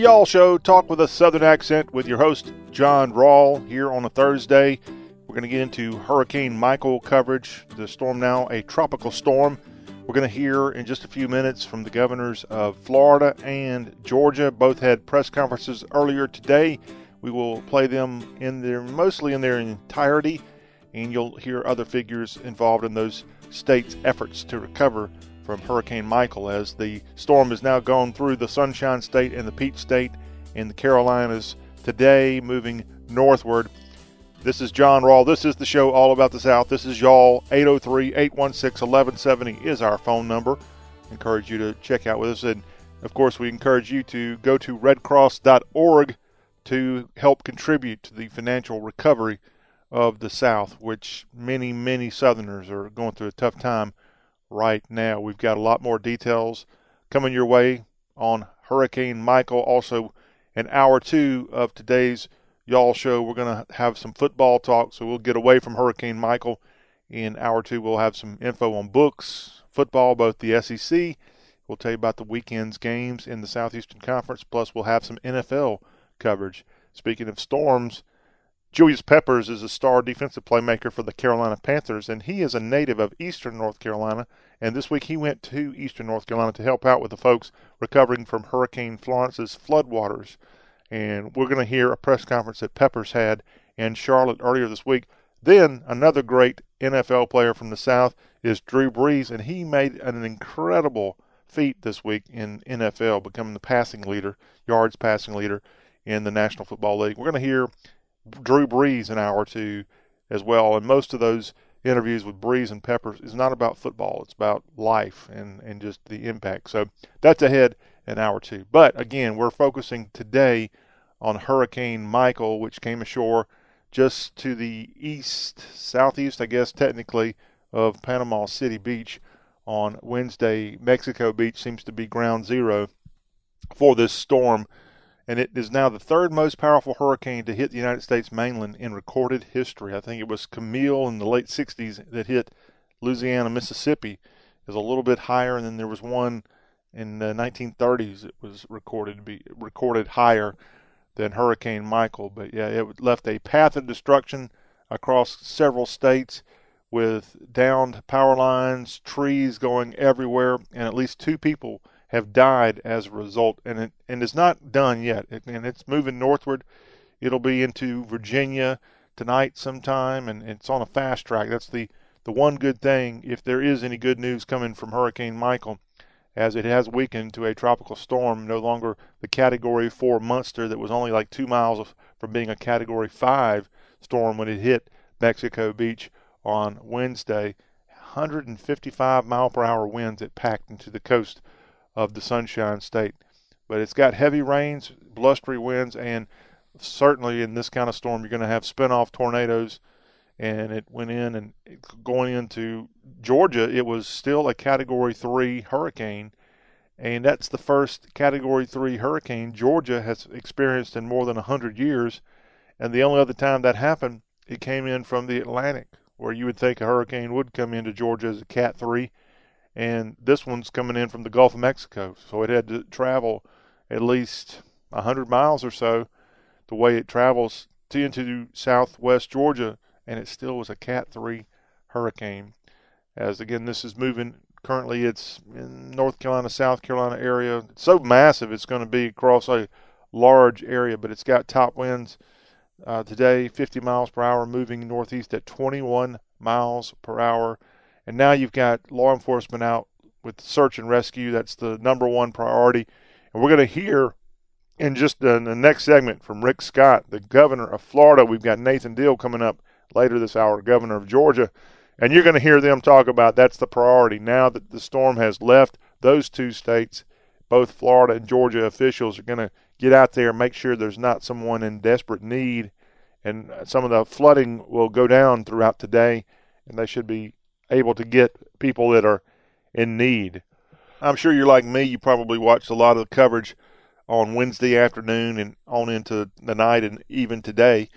Y'all Show, talk with a Southern accent with your host, John Rawl, here on a Thursday. We're going to get into Hurricane Michael coverage. The storm now a tropical storm. We're going to hear in just a few minutes from the governors of Florida and Georgia. Both had press conferences earlier today. We will play them in their mostly in their entirety, and you'll hear other figures involved in those states' efforts to recover from Hurricane Michael as the storm has now gone through the Sunshine State and the Peach State in the Carolinas today, moving northward. This is John Rawl. This is the show all about the South. This is y'all. 803 816 1170 is our phone number. Encourage you to check out with us. And of course, we encourage you to go to redcross.org to help contribute to the financial recovery of the South, which many, many Southerners are going through a tough time right now. We've got a lot more details coming your way on Hurricane Michael. Also, in hour two of today's Y'all show, we're going to have some football talk, so we'll get away from Hurricane Michael. In hour two, we'll have some info on books, football, both the SEC. We'll tell you about the weekend's games in the Southeastern Conference, plus, we'll have some NFL coverage. Speaking of storms, Julius Peppers is a star defensive playmaker for the Carolina Panthers, and he is a native of Eastern North Carolina. And this week he went to Eastern North Carolina to help out with the folks recovering from Hurricane Florence's floodwaters. And we're going to hear a press conference that Peppers had in Charlotte earlier this week. Then another great NFL player from the South is Drew Brees, and he made an incredible feat this week in NFL, becoming the passing leader, yards passing leader in the National Football League. We're going to hear Drew Brees an hour or two as well. And most of those interviews with Brees and Peppers is not about football. It's about life and, and just the impact. So that's ahead an hour or two. But again, we're focusing today on Hurricane Michael, which came ashore just to the east, southeast, I guess, technically, of Panama City Beach on Wednesday. Mexico Beach seems to be ground zero for this storm and it is now the third most powerful hurricane to hit the United States mainland in recorded history. I think it was Camille in the late 60s that hit Louisiana, Mississippi, is a little bit higher, and then there was one in the 1930s that was recorded to be recorded higher than Hurricane Michael. But yeah, it left a path of destruction across several states with downed power lines, trees going everywhere, and at least two people have died as a result, and it and it's not done yet, it, and it's moving northward. It'll be into Virginia tonight sometime, and it's on a fast track. That's the the one good thing, if there is any good news coming from Hurricane Michael, as it has weakened to a tropical storm, no longer the Category 4 monster that was only like two miles from being a Category 5 storm when it hit Mexico Beach on Wednesday. 155 mile per hour winds it packed into the coast of the Sunshine State. But it's got heavy rains, blustery winds, and certainly in this kind of storm, you're going to have spin-off tornadoes. And it went in and going into Georgia, it was still a Category 3 hurricane. And that's the first Category 3 hurricane Georgia has experienced in more than 100 years. And the only other time that happened, it came in from the Atlantic, where you would think a hurricane would come into Georgia as a Cat 3 and this one's coming in from the Gulf of Mexico, so it had to travel at least a hundred miles or so the way it travels to into southwest Georgia, and it still was a Cat three hurricane. As again, this is moving. Currently, it's in North Carolina, South Carolina area. It's so massive, it's going to be across a large area, but it's got top winds uh, today, 50 miles per hour, moving northeast at 21 miles per hour. And now you've got law enforcement out with search and rescue. That's the number one priority. And we're going to hear in just the, the next segment from Rick Scott, the governor of Florida. We've got Nathan Deal coming up later this hour, governor of Georgia. And you're going to hear them talk about that's the priority. Now that the storm has left those two states, both Florida and Georgia officials are going to get out there and make sure there's not someone in desperate need. And some of the flooding will go down throughout today, and they should be able to get people that are in need. I'm sure you're like me. You probably watched a lot of the coverage on Wednesday afternoon and on into the night and even today.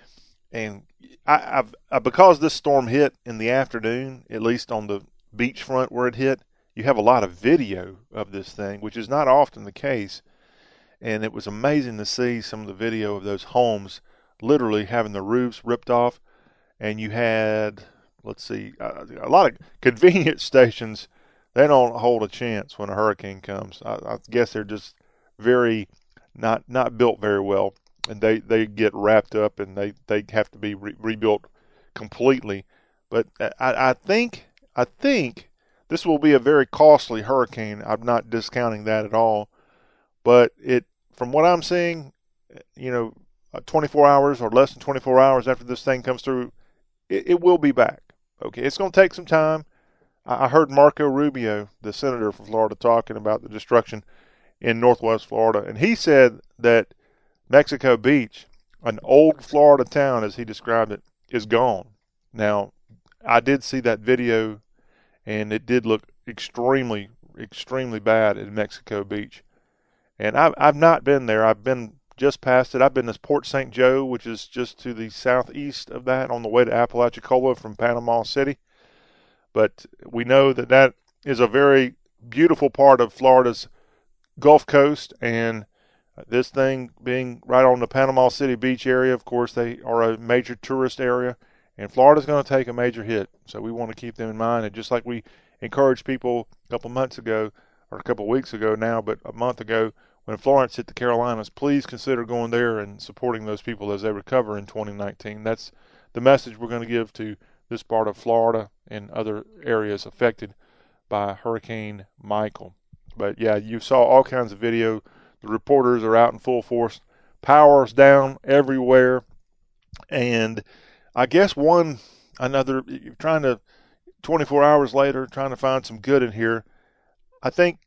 And I, I've I, because this storm hit in the afternoon, at least on the beachfront where it hit, you have a lot of video of this thing, which is not often the case. and it was amazing to see some of the video of those homes literally having the roofs ripped off, and you had let's see uh, a lot of convenience stations. They don't hold a chance when a hurricane comes. I, I guess they're just very not not built very well, and they they get wrapped up and they they have to be re- rebuilt completely. But I, I think I think this will be a very costly hurricane. I'm not discounting that at all, but it from what I'm seeing, you know, uh, 24 hours or less than 24 hours after this thing comes through, it, it will be back. Okay, it's going to take some time. I, heard Marco Rubio, the senator from Florida, talking about the destruction in Northwest Florida, and he said that Mexico Beach, an old Florida town as he described it, is gone. Now, I did see that video, and it did look extremely, extremely bad in Mexico Beach. And I've I've not been there. I've been just past it. I've been to Port St. Joe, which is just to the southeast of that, on the way to Apalachicola from Panama City. But we know that that is a very beautiful part of Florida's Gulf Coast, and this thing being right on the Panama City beach area, of course, they are a major tourist area, and Florida's going to take a major hit. So we want to keep them in mind. And just like we encouraged people a couple months ago, or a couple weeks ago now, but a month ago, when Florence hit the Carolinas, please consider going there and supporting those people as they recover in 2019. That's the message we're going to give to this part of Florida and other areas affected by Hurricane Michael. But yeah, you saw all kinds of video the reporters are out in full force. Power's down everywhere. And I guess one, another, trying to, 24 hours later, trying to find some good in here. I think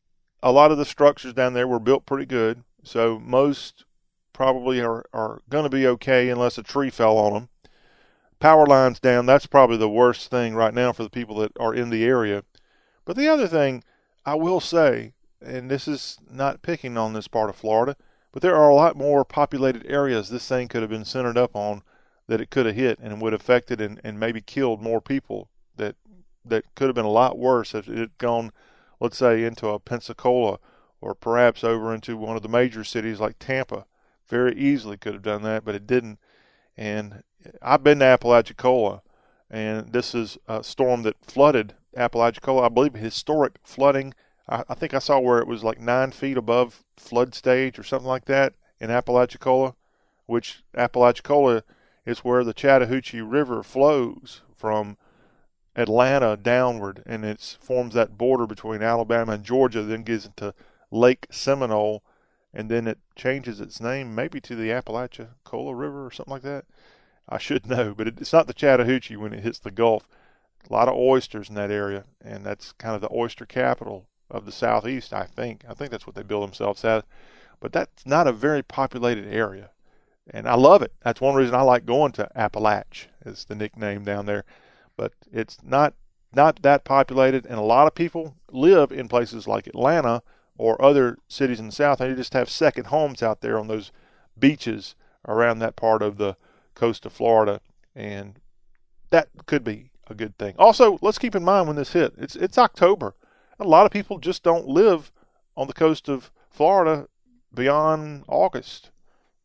a lot of the structures down there were built pretty good. So most probably are, are going to be okay unless a tree fell on them. Power lines down, that's probably the worst thing right now for the people that are in the area. But the other thing I will say and this is not picking on this part of Florida, but there are a lot more populated areas this thing could have been centered up on that it could have hit and would have affected and, and maybe killed more people that that could have been a lot worse if it had gone, let's say, into a Pensacola or perhaps over into one of the major cities like Tampa. Very easily could have done that, but it didn't. And I've been to Apalachicola, and this is a storm that flooded Apalachicola. I believe historic flooding I, I think I saw where it was like nine feet above flood stage or something like that in Apalachicola, which Apalachicola is where the Chattahoochee River flows from Atlanta downward, and it forms that border between Alabama and Georgia, then gets into Lake Seminole, and then it changes its name maybe to the Apalachicola River or something like that. I should know, but it's not the Chattahoochee when it hits the Gulf. A lot of oysters in that area, and that's kind of the oyster capital of the southeast. I think. I think that's what they build themselves as. But that's not a very populated area, and I love it. That's one reason I like going to Apalach. Is the nickname down there, but it's not not that populated, and a lot of people live in places like Atlanta or other cities in the south. And they just have second homes out there on those beaches around that part of the coast of Florida, and that could be a good thing. Also, let's keep in mind when this hit. It's it's October a lot of people just don't live on the coast of Florida beyond August.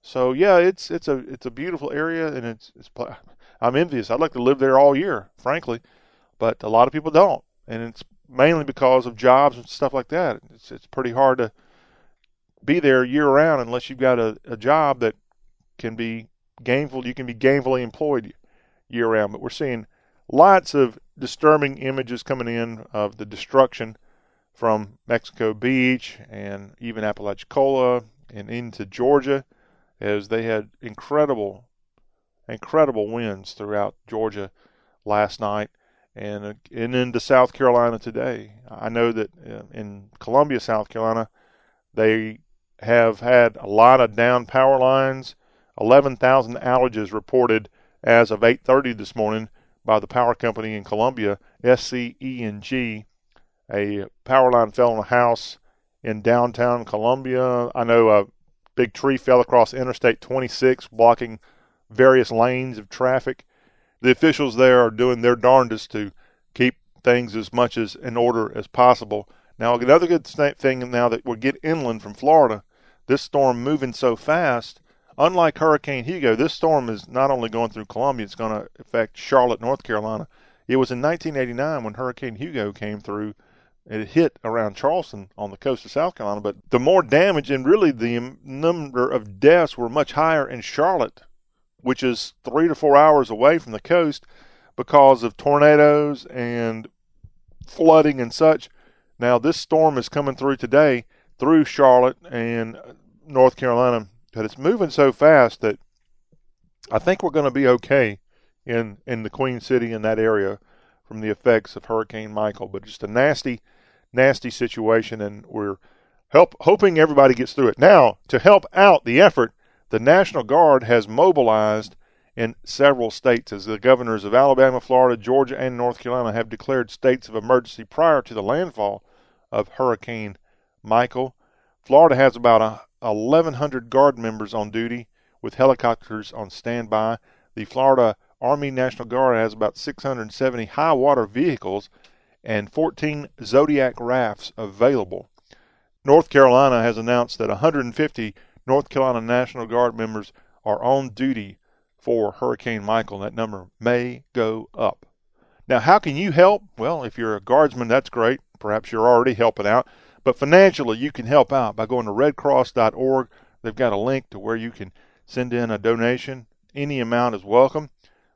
So yeah, it's it's a it's a beautiful area, and it's it's I'm envious. I'd like to live there all year, frankly, but a lot of people don't, and it's mainly because of jobs and stuff like that. It's it's pretty hard to be there year round unless you've got a, a job that can be gainful. You can be gainfully employed year round. But we're seeing lots of disturbing images coming in of the destruction from Mexico Beach and even Apalachicola and into Georgia as they had incredible, incredible winds throughout Georgia last night and, and into South Carolina today. I know that uh, in Columbia, South Carolina, they have had a lot of down power lines. 11,000 outages reported as of 8:30 this morning by the power company in Columbia, SCE&G. A power line fell on a house in downtown Columbia. I know a big tree fell across Interstate 26, blocking various lanes of traffic. The officials there are doing their darndest to keep things as much as in order as possible. Now, another good thing now that we get inland from Florida, this storm moving so fast. Unlike Hurricane Hugo, this storm is not only going through Columbia, it's going to affect Charlotte, North Carolina. It was in 1989 when Hurricane Hugo came through. It hit around Charleston on the coast of South Carolina, but the more damage and really the number of deaths were much higher in Charlotte, which is three to four hours away from the coast because of tornadoes and flooding and such. Now, this storm is coming through today through Charlotte and North Carolina, but it's moving so fast that I think we're going to be okay in in the Queen City in that area from the effects of Hurricane Michael. But just a nasty, nasty situation, and we're help hoping everybody gets through it. Now, to help out the effort, the National Guard has mobilized in several states as the governors of Alabama, Florida, Georgia, and North Carolina have declared states of emergency prior to the landfall of Hurricane Michael. Florida has about 1,100 Guard members on duty with helicopters on standby. The Florida Army National Guard has about 670 high water vehicles and 14 Zodiac rafts available. North Carolina has announced that 150 North Carolina National Guard members are on duty for Hurricane Michael. That number may go up. Now, how can you help? Well, if you're a guardsman, that's great. Perhaps you're already helping out. But financially, you can help out by going to redcross.org. They've got a link to where you can send in a donation. Any amount is welcome,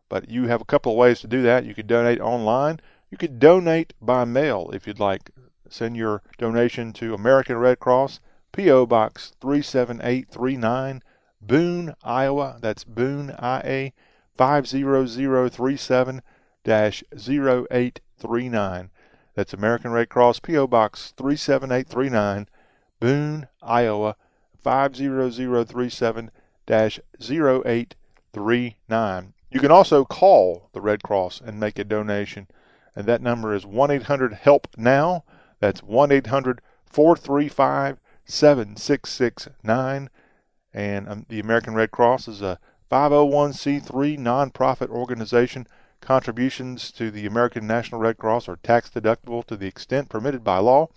but you have a couple of ways to do that. You could donate online. You could donate by mail if you'd like. Send your donation to American Red Cross, P.O. Box 37839, Boone, Iowa. That's Boone, IA 50037 0839. That's American Red Cross, P.O. Box 37839, Boone, Iowa 50037 0839. You can also call the Red Cross and make a donation, and that number is 1 800 HELP NOW. That's 1 800 435 7669. And um, the American Red Cross is a 501c3 nonprofit organization Contributions to the American National Red Cross are tax deductible to the extent permitted by law.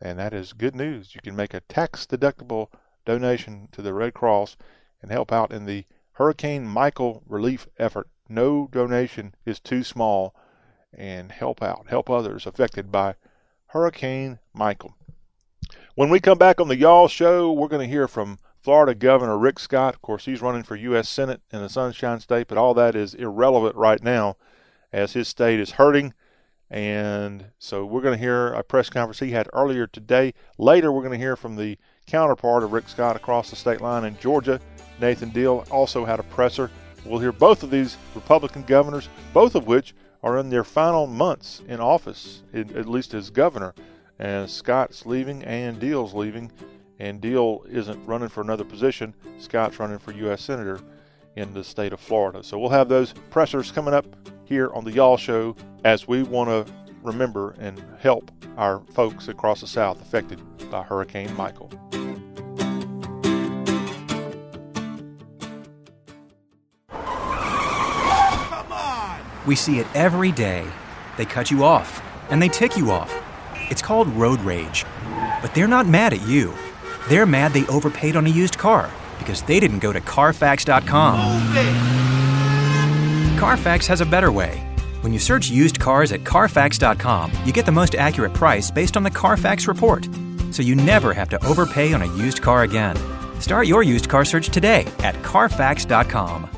And that is good news. You can make a tax deductible donation to the Red Cross and help out in the Hurricane Michael relief effort. No donation is too small and help out, help others affected by Hurricane Michael. When we come back on the Y'all Show, we're going to hear from Florida Governor Rick Scott, of course, he's running for U.S. Senate in the Sunshine State, but all that is irrelevant right now as his state is hurting. And so we're going to hear a press conference he had earlier today. Later, we're going to hear from the counterpart of Rick Scott across the state line in Georgia. Nathan Deal also had a presser. We'll hear both of these Republican governors, both of which are in their final months in office, at least as governor. And Scott's leaving and Deal's leaving and Deal isn't running for another position. Scott's running for U.S. Senator in the state of Florida. So we'll have those pressers coming up here on the Y'all Show as we want to remember and help our folks across the South affected by Hurricane Michael. Come on! We see it every day. They cut you off, and they tick you off. It's called road rage. But they're not mad at you. They're mad they overpaid on a used car because they didn't go to Carfax.com. Carfax has a better way. When you search used cars at Carfax.com, you get the most accurate price based on the Carfax report. So you never have to overpay on a used car again. Start your used car search today at Carfax.com.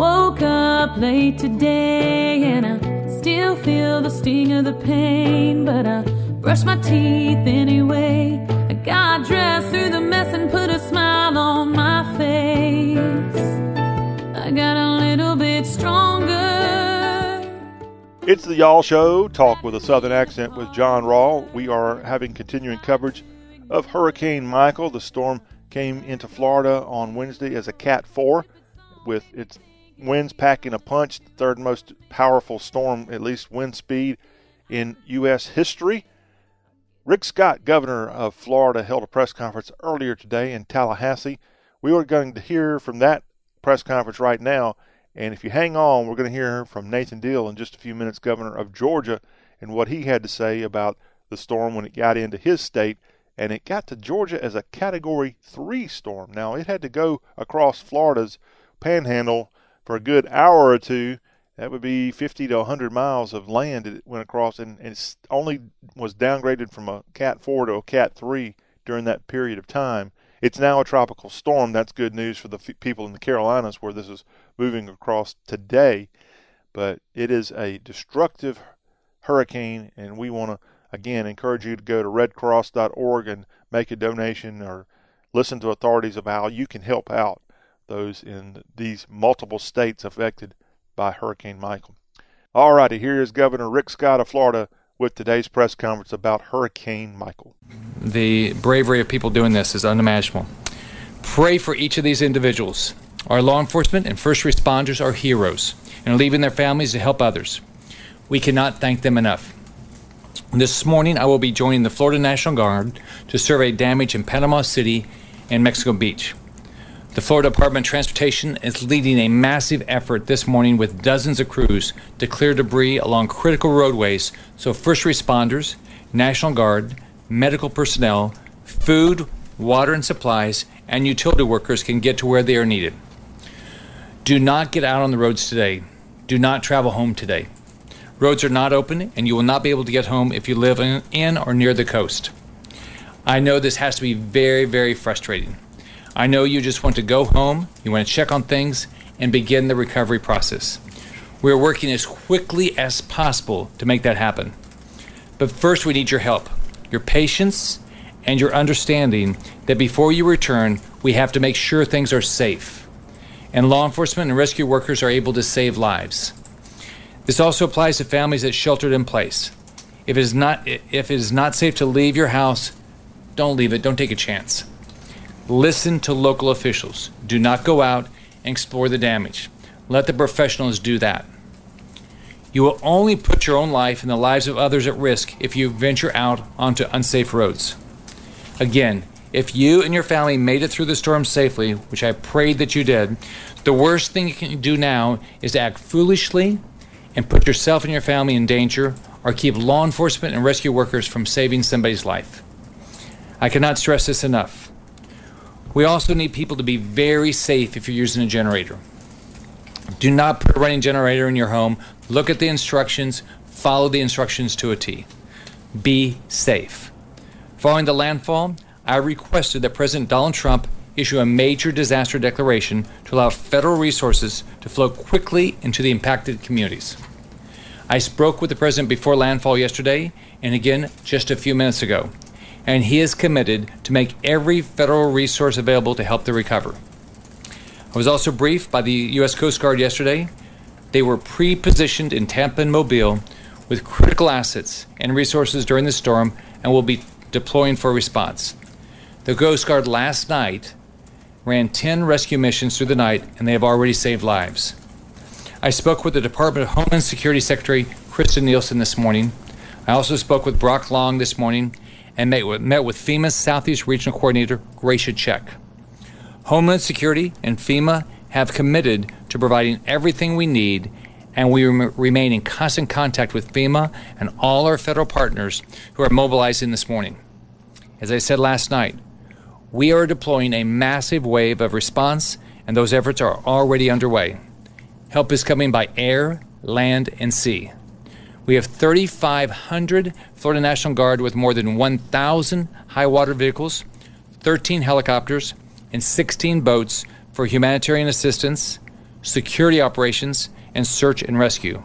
Woke up late today and I still feel the sting of the pain, but I brush my teeth anyway. I got dressed through the mess and put a smile on my face. I got a little bit stronger. It's the Y'all Show, talk with a Southern accent with John Rawl. We are having continuing coverage of Hurricane Michael. The storm came into Florida on Wednesday as a Cat 4 with its winds packing a punch, the third most powerful storm, at least wind speed, in U.S. history. Rick Scott, governor of Florida, held a press conference earlier today in Tallahassee. We are going to hear from that press conference right now. And if you hang on, we're going to hear from Nathan Deal in just a few minutes, governor of Georgia, and what he had to say about the storm when it got into his state. And it got to Georgia as a Category 3 storm. Now, it had to go across Florida's panhandle for a good hour or two. That would be 50 to 100 miles of land it went across, and, and only was downgraded from a Cat 4 to a Cat 3 during that period of time. It's now a tropical storm. That's good news for the f- people in the Carolinas where this is moving across today. But it is a destructive hurricane, and we want to, again, encourage you to go to redcross.org and make a donation or listen to authorities about how you can help out those in these multiple states affected by Hurricane Michael. All righty, here is Governor Rick Scott of Florida with today's press conference about Hurricane Michael. The bravery of people doing this is unimaginable. Pray for each of these individuals. Our law enforcement and first responders are heroes and are leaving their families to help others. We cannot thank them enough. This morning, I will be joining the Florida National Guard to survey damage in Panama City and Mexico Beach. The Florida Department of Transportation is leading a massive effort this morning with dozens of crews to clear debris along critical roadways so first responders, National Guard, medical personnel, food, water and supplies, and utility workers can get to where they are needed. Do not get out on the roads today. Do not travel home today. Roads are not open, and you will not be able to get home if you live in, or near the coast. I know this has to be very, very frustrating. I know you just want to go home, you want to check on things, and begin the recovery process. We are working as quickly as possible to make that happen. But first, we need your help, your patience, and your understanding that before you return, we have to make sure things are safe. And law enforcement and rescue workers are able to save lives. This also applies to families that sheltered in place. If it is not, if it is not safe to leave your house, don't leave it, don't take a chance. Listen to local officials. Do not go out and explore the damage. Let the professionals do that. You will only put your own life and the lives of others at risk if you venture out onto unsafe roads. Again, if you and your family made it through the storm safely, which I prayed that you did, the worst thing you can do now is to act foolishly and put yourself and your family in danger or keep law enforcement and rescue workers from saving somebody's life. I cannot stress this enough. We also need people to be very safe if you're using a generator. Do not put a running generator in your home. Look at the instructions, follow the instructions to a T. Be safe. Following the landfall, I requested that President Donald Trump issue a major disaster declaration to allow federal resources to flow quickly into the impacted communities. I spoke with the president before landfall yesterday and again just a few minutes ago and he is committed to make every federal resource available to help the recover. I was also briefed by the U.S. Coast Guard yesterday. They were pre positioned in Tampa and Mobile with critical assets and resources during the storm and will be deploying for response. The Coast Guard last night ran 10 rescue missions through the night, and they have already saved lives. I spoke with the Department of Homeland Security Secretary Kirstjen Nielsen this morning. I also spoke with Brock Long this morning and met with, FEMA's Southeast Regional Coordinator Gracia Szczech. Homeland Security and FEMA have committed to providing everything we need, and we rem- remain in constant contact with FEMA and all our federal partners who are mobilizing this morning. As I said last night, we are deploying a massive wave of response, and those efforts are already underway. Help is coming by air, land, and sea. We have 3,500 Florida National Guard with more than 1,000 high water vehicles, 13 helicopters, and 16 boats for humanitarian assistance, security operations, and search and rescue.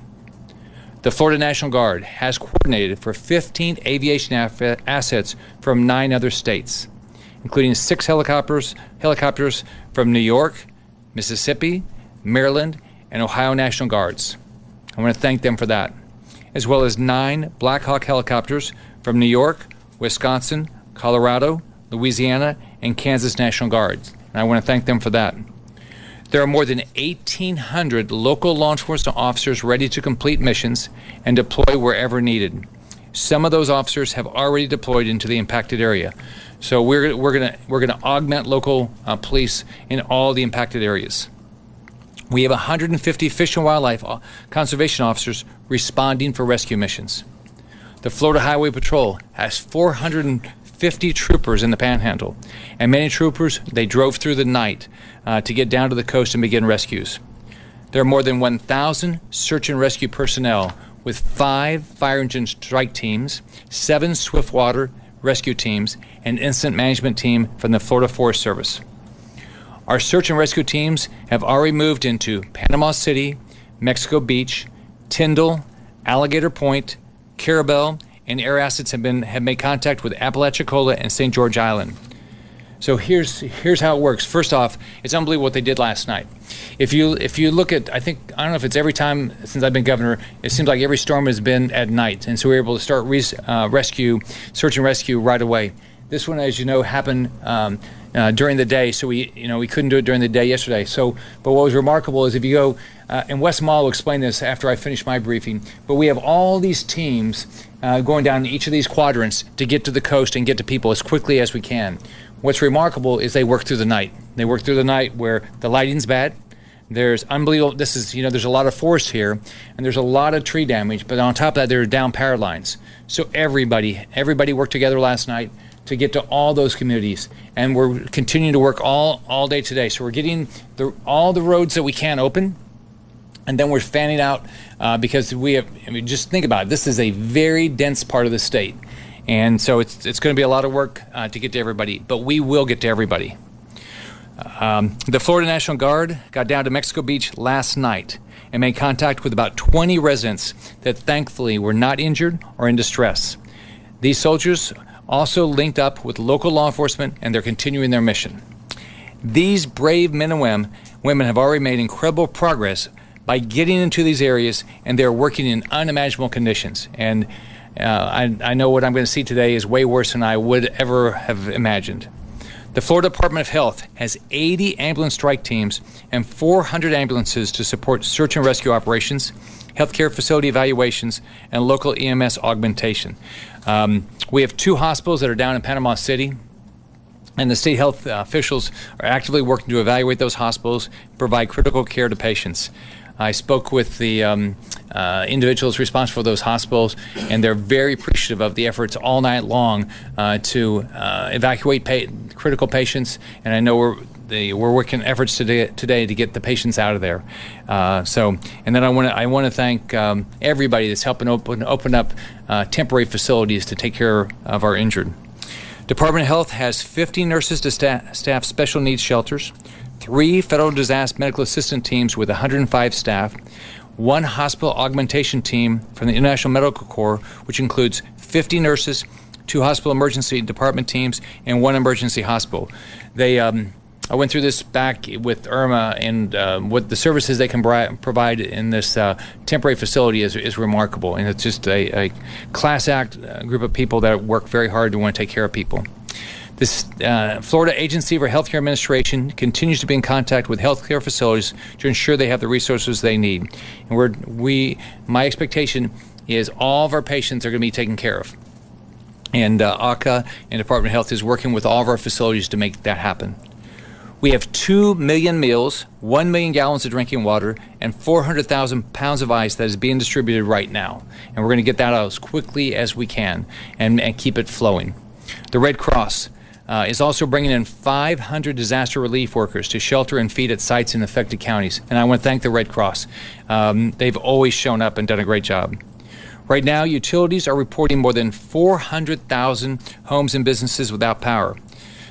The Florida National Guard has coordinated for 15 aviation assets from nine other states including six helicopters, helicopters from New York, Mississippi, Maryland, and Ohio National Guards. I want to thank them for that, as well as nine Black Hawk helicopters from New York, Wisconsin, Colorado, Louisiana, and Kansas National Guards. And I want to thank them for that. There are more than 1,800 local law enforcement officers ready to complete missions and deploy wherever needed. Some of those officers have already deployed into the impacted area. So we're we're gonna we're gonna augment local uh, police in all the impacted areas. We have 150 fish and wildlife uh, conservation officers responding for rescue missions. The Florida Highway Patrol has 450 troopers in the Panhandle, and many troopers they drove through the night uh, to get down to the coast and begin rescues. There are more than 1,000 search and rescue personnel with five fire engine strike teams, seven swiftwater rescue teams, and incident management team from the Florida Forest Service. Our search and rescue teams have already moved into Panama City, Mexico Beach, Tyndall, Alligator Point, Carrabelle, and air assets have been have made contact with Apalachicola and St. George Island. So here's here's how it works. First off, it's unbelievable what they did last night. If you if you look at, I think I don't know if it's every time since I've been governor. It seems like every storm has been at night, and so we are able to start res, uh, rescue, search and rescue right away. This one, as you know, happened um, uh, during the day, so we you know we couldn't do it during the day yesterday. So, but what was remarkable is if you go, uh, and Wes Maul will explain this after I finish my briefing. But we have all these teams uh, going down each of these quadrants to get to the coast and get to people as quickly as we can. What's remarkable is they work through the night. They work through the night where the lighting's bad. There's unbelievable. This is you know there's a lot of forest here, and there's a lot of tree damage. But on top of that, there are down power lines. So everybody everybody worked together last night to get to all those communities, and we're continuing to work all all day today. So we're getting the, all the roads that we can open, and then we're fanning out uh, because we have. I mean, just think about it. This is a very dense part of the state, and so it's it's going to be a lot of work uh, to get to everybody. But we will get to everybody. Um, the Florida National Guard got down to Mexico Beach last night and made contact with about 20 residents that thankfully were not injured or in distress. These soldiers also linked up with local law enforcement and they're continuing their mission. These brave men and women have already made incredible progress by getting into these areas and they're working in unimaginable conditions. And uh, I, I know what I'm going to see today is way worse than I would ever have imagined. The Florida Department of Health has 80 ambulance strike teams and 400 ambulances to support search and rescue operations, healthcare facility evaluations, and local EMS augmentation. Um, we have two hospitals that are down in Panama City. And the state health officials are actively working to evaluate those hospitals, provide critical care to patients. I spoke with the um, uh, individuals responsible for those hospitals, and they're very appreciative of the efforts all night long uh, to uh, evacuate pa- critical patients. And I know we're the, we're working efforts today, today to get the patients out of there. Uh, so, and then I want to I want to thank um, everybody that's helping open open up uh, temporary facilities to take care of our injured. Department of Health has 50 nurses to staff, staff special needs shelters, three federal disaster medical assistant teams with 105 staff, one hospital augmentation team from the International Medical Corps, which includes 50 nurses, two hospital emergency department teams, and one emergency hospital. They um, I went through this back with Irma, and uh, what the services they can bri- provide in this uh, temporary facility is, is remarkable. And it's just a, a class act uh, group of people that work very hard to want to take care of people. This uh, Florida Agency for Healthcare Administration continues to be in contact with healthcare facilities to ensure they have the resources they need. And we're, we, my expectation is all of our patients are going to be taken care of. And uh, AHCA and Department of Health is working with all of our facilities to make that happen. We have 2 million meals, 1 million gallons of drinking water, and 400,000 pounds of ice that is being distributed right now. And we're going to get that out as quickly as we can and, and keep it flowing. The Red Cross uh, is also bringing in 500 disaster relief workers to shelter and feed at sites in affected counties. And I want to thank the Red Cross. Um, they've always shown up and done a great job. Right now, utilities are reporting more than 400,000 homes and businesses without power.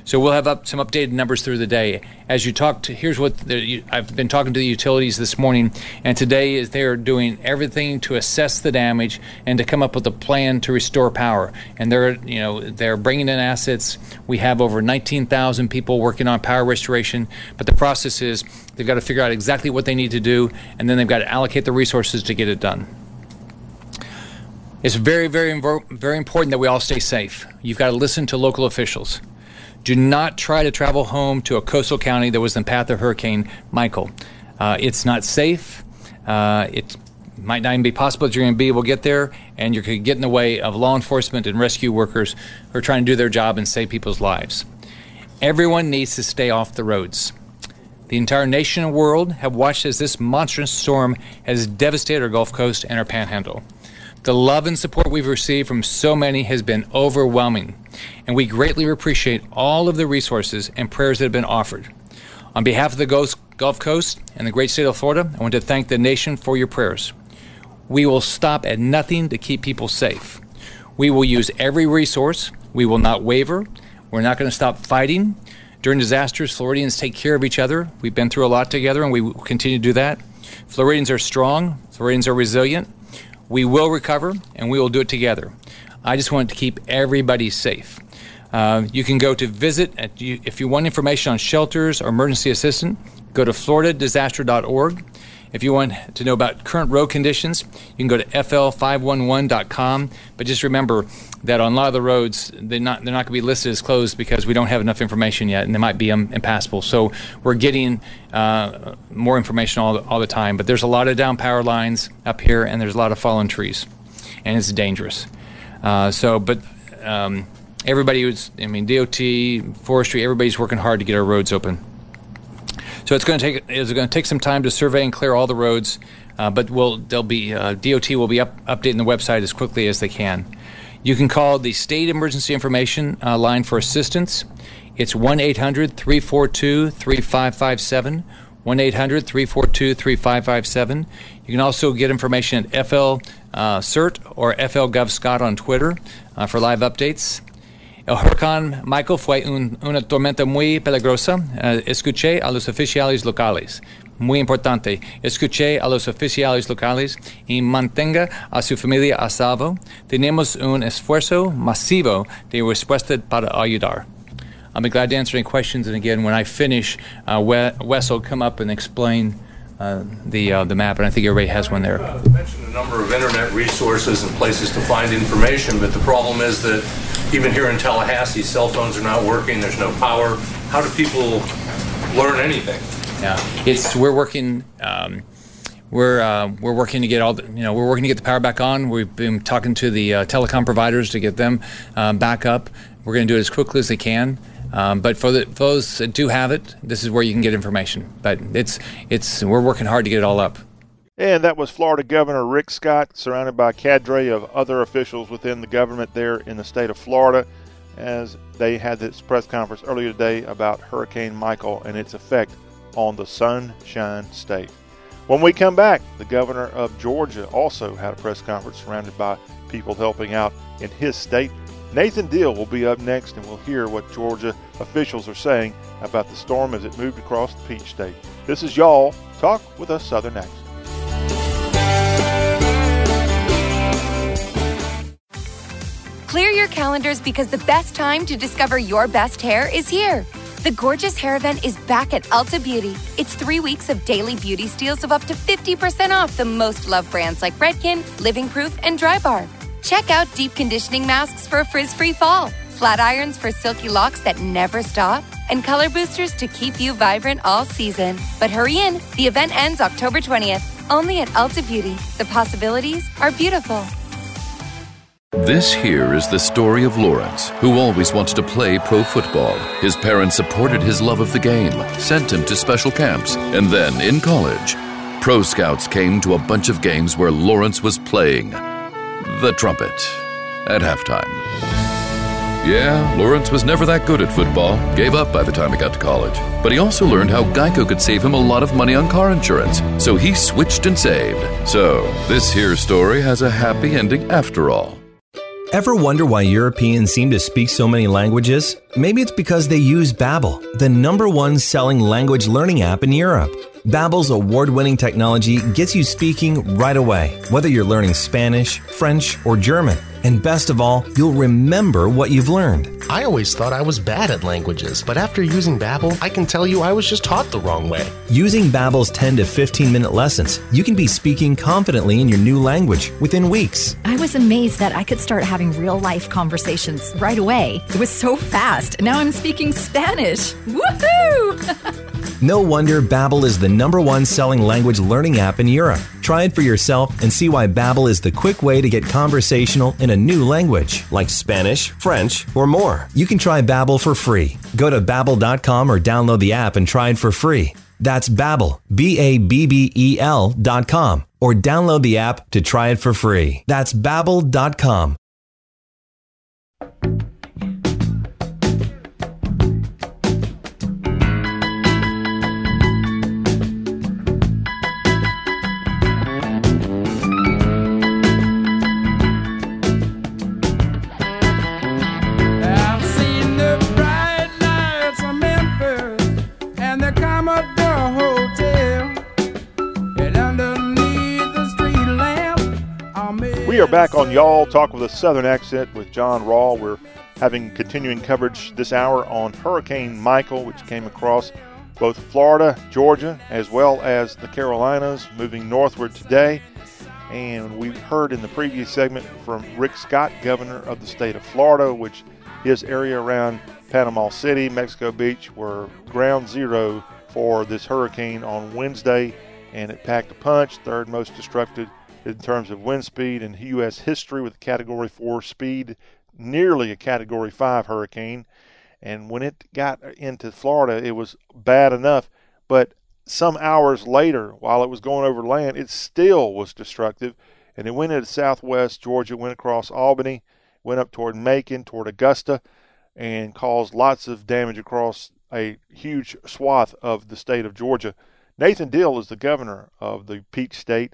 So we'll have up some updated numbers through the day. As you talked, here's what the, I've been talking to the utilities this morning, and today is they're doing everything to assess the damage and to come up with a plan to restore power. And they're you know they're bringing in assets. We have over 19,000 people working on power restoration, but the process is they've got to figure out exactly what they need to do, and then they've got to allocate the resources to get it done. It's very, very, very important that we all stay safe. You've got to listen to local officials. Do not try to travel home to a coastal county that was in path of Hurricane Michael. Uh, it's not safe. Uh, it might not even be possible that you're going to be able to get there, and you could get in the way of law enforcement and rescue workers who are trying to do their job and save people's lives. Everyone needs to stay off the roads. The entire nation and world have watched as this monstrous storm has devastated our Gulf Coast and our panhandle. The love and support we've received from so many has been overwhelming, and we greatly appreciate all of the resources and prayers that have been offered. On behalf of the Gulf Coast and the great state of Florida, I want to thank the nation for your prayers. We will stop at nothing to keep people safe. We will use every resource. We will not waver. We're not going to stop fighting. During disasters, Floridians take care of each other. We've been through a lot together, and we will continue to do that. Floridians are strong. Floridians are resilient. We will recover and we will do it together. I just want to keep everybody safe. Uh, you can go to visit at, if you want information on shelters or emergency assistance. Go to floridadisaster.org. If you want to know about current road conditions, you can go to fl511.com. But just remember that on a lot of the roads, they're not they're not going to be listed as closed because we don't have enough information yet, and they might be um, impassable. So we're getting uh, more information all, all the time. But there's a lot of down power lines up here, and there's a lot of fallen trees, and it's dangerous. Uh, so, but um, everybody who's I mean DOT, forestry, everybody's working hard to get our roads open. So it's going to take it's going to take some time to survey and clear all the roads, uh, but we'll they'll be uh, DOT will be up, updating the website as quickly as they can. You can call the State Emergency Information uh, line for assistance. It's 1 800 342 3557. 1 800 342 3557. You can also get information at FL uh, SERT or FL Gov Scott on Twitter uh, for live updates. El huracán Michael fue un, una tormenta muy peligrosa. Uh, escuché a los oficiales locales. Muy importante. Escuché a los oficiales locales y mantenga a su familia a salvo. Tenemos un esfuerzo masivo de respuesta para ayudar. I'll be glad to answer any questions. And again, when I finish, uh, Wes will come up and explain uh, the uh, the map, and I think everybody has one there. Uh, mentioned a number of internet resources and places to find information, but the problem is that even here in Tallahassee, cell phones are not working. There's no power. How do people learn anything? Yeah, it's we're working. Um, we're uh, we're working to get all the, you know we're working to get the power back on. We've been talking to the uh, telecom providers to get them um, back up. We're going to do it as quickly as they can. Um, but for, the, for those that do have it, this is where you can get information. But it's it's we're working hard to get it all up. And that was Florida Governor Rick Scott, surrounded by a cadre of other officials within the government there in the state of Florida, as they had this press conference earlier today about Hurricane Michael and its effect on the Sunshine State. When we come back, the governor of Georgia also had a press conference surrounded by people helping out in his state. Nathan Deal will be up next, and we'll hear what Georgia officials are saying about the storm as it moved across the Peach State. This is Y'all Talk with Us Southern accent. Clear your calendars because the best time to discover your best hair is here. The gorgeous hair event is back at Ulta Beauty. It's three weeks of daily beauty steals of up to 50% off the most loved brands like Redken, Living Proof, and Drybar. Check out deep conditioning masks for a frizz free fall, flat irons for silky locks that never stop, and color boosters to keep you vibrant all season. But hurry in, the event ends October 20th, only at Ulta Beauty. The possibilities are beautiful. This here is the story of Lawrence, who always wanted to play pro football. His parents supported his love of the game, sent him to special camps, and then in college, pro scouts came to a bunch of games where Lawrence was playing the trumpet at halftime. Yeah, Lawrence was never that good at football, gave up by the time he got to college. But he also learned how Geico could save him a lot of money on car insurance, so he switched and saved. So, this here story has a happy ending after all. Ever wonder why Europeans seem to speak so many languages? Maybe it's because they use Babbel, the number one selling language learning app in Europe. Babbel's award-winning technology gets you speaking right away, whether you're learning Spanish, French, or German. And best of all, you'll remember what you've learned. I always thought I was bad at languages, but after using Babbel, I can tell you I was just taught the wrong way. Using Babbel's 10 to 15 minute lessons, you can be speaking confidently in your new language within weeks. I was amazed that I could start having real life conversations right away. It was so fast. Now I'm speaking Spanish. Woohoo! no wonder Babbel is the number one selling language learning app in Europe. Try it for yourself and see why Babbel is the quick way to get conversational in a new language, like Spanish, French, or more. You can try Babbel for free. Go to babbel.com or download the app and try it for free. That's Babbel, B A B B E L dot com, or download the app to try it for free. That's babbel.com. We are back on Y'all Talk with a Southern Accent with John Rawl. We're having continuing coverage this hour on Hurricane Michael, which came across both Florida, Georgia, as well as the Carolinas, moving northward today. And we heard in the previous segment from Rick Scott, governor of the state of Florida, which his area around Panama City, Mexico Beach, were ground zero for this hurricane on Wednesday, and it packed a punch, third most destructive in terms of wind speed in U.S. history with Category 4 speed, nearly a Category 5 hurricane. And when it got into Florida, it was bad enough. But some hours later, while it was going over land, it still was destructive. And it went into southwest Georgia, went across Albany, went up toward Macon, toward Augusta, and caused lots of damage across a huge swath of the state of Georgia. Nathan Deal is the governor of the Peach State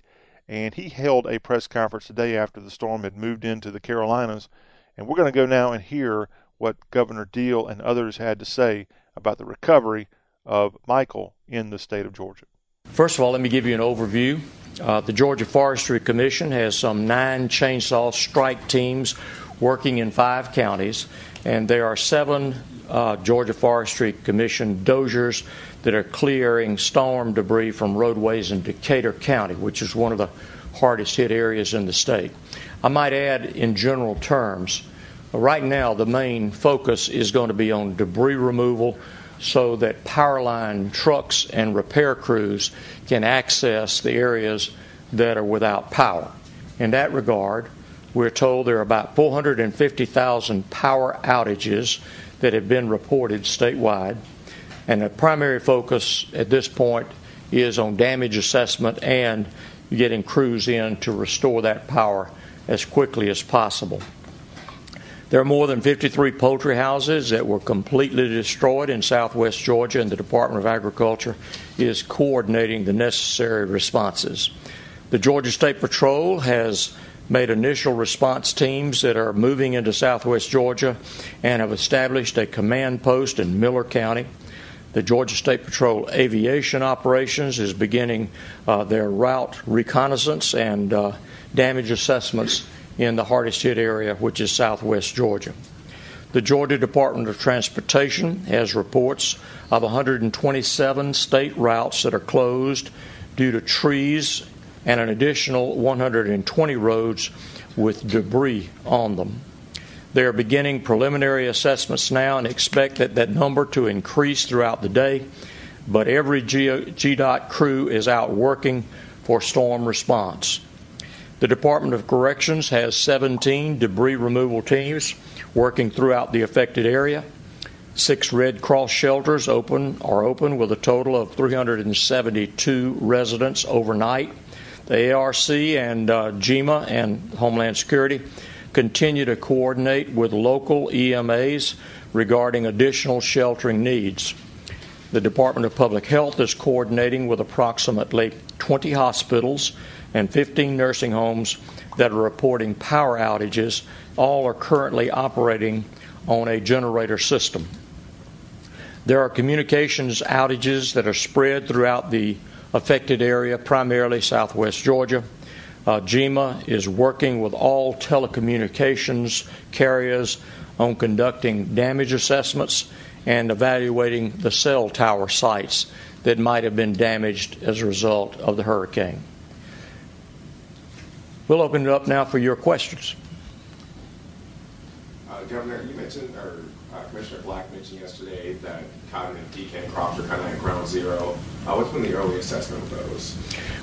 and he held a press conference the day after the storm had moved into the Carolinas. And we're going to go now and hear what Governor Deal and others had to say about the recovery of Michael in the state of Georgia. First of all, let me give you an overview. Uh, the Georgia Forestry Commission has some nine chainsaw strike teams working in five counties, and there are seven uh, Georgia Forestry Commission dozers that are clearing storm debris from roadways in Decatur County, which is one of the hardest hit areas in the state. I might add, in general terms, right now the main focus is going to be on debris removal so that power line trucks and repair crews can access the areas that are without power. In that regard, we're told there are about 450,000 power outages that have been reported statewide. And the primary focus at this point is on damage assessment and getting crews in to restore that power as quickly as possible. There are more than 53 poultry houses that were completely destroyed in southwest Georgia, and the Department of Agriculture is coordinating the necessary responses. The Georgia State Patrol has made initial response teams that are moving into southwest Georgia and have established a command post in Miller County. The Georgia State Patrol Aviation Operations is beginning uh, their route reconnaissance and uh, damage assessments in the hardest hit area, which is southwest Georgia. The Georgia Department of Transportation has reports of 127 state routes that are closed due to trees and an additional 120 roads with debris on them. They are beginning preliminary assessments now and expect that, that number to increase throughout the day, but every GDOT crew is out working for storm response. The Department of Corrections has 17 debris removal teams working throughout the affected area. Six Red Cross shelters open are open with a total of 372 residents overnight. The ARC and uh, GEMA and Homeland Security continue to coordinate with local EMAs regarding additional sheltering needs. The Department of Public Health is coordinating with approximately 20 hospitals and 15 nursing homes that are reporting power outages. All are currently operating on a generator system. There are communications outages that are spread throughout the affected area, primarily southwest Georgia. Uh, GEMA is working with all telecommunications carriers on conducting damage assessments and evaluating the cell tower sites that might have been damaged as a result of the hurricane. We'll open it up now for your questions. Uh, Governor, you mentioned, or Commissioner Black mentioned yesterday that cotton and pecan crops are kind of at ground zero. Uh, what's been the early assessment of those?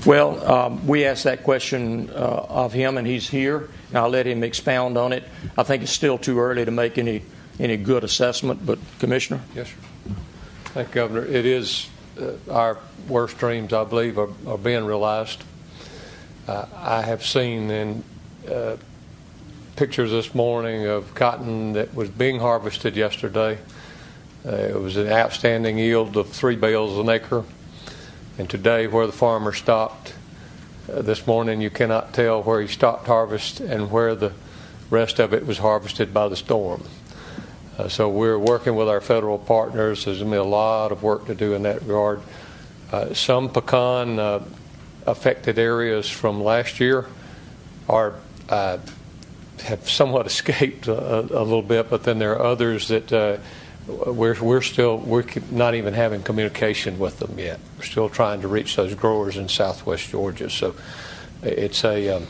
Well, um, we asked that question uh, of him, and he's here. And I'll let him expound on it. I think it's still too early to make any any good assessment, but Commissioner. Yes, sir. Thank you, Governor. It is uh, our worst dreams, I believe, are, are being realized. Uh, I have seen in uh, pictures this morning of cotton that was being harvested yesterday. Uh, it was an outstanding yield of three bales an acre. And today, where the farmer stopped uh, this morning, you cannot tell where he stopped harvest and where the rest of it was harvested by the storm. Uh, so we're working with our federal partners. There's going to be a lot of work to do in that regard. Uh, some pecan uh, affected areas from last year are uh, have somewhat escaped a, a, little bit, but then there are others that uh, we're we're still we're not even having communication with them yet. We're still trying to reach those growers in Southwest Georgia. So it's a um,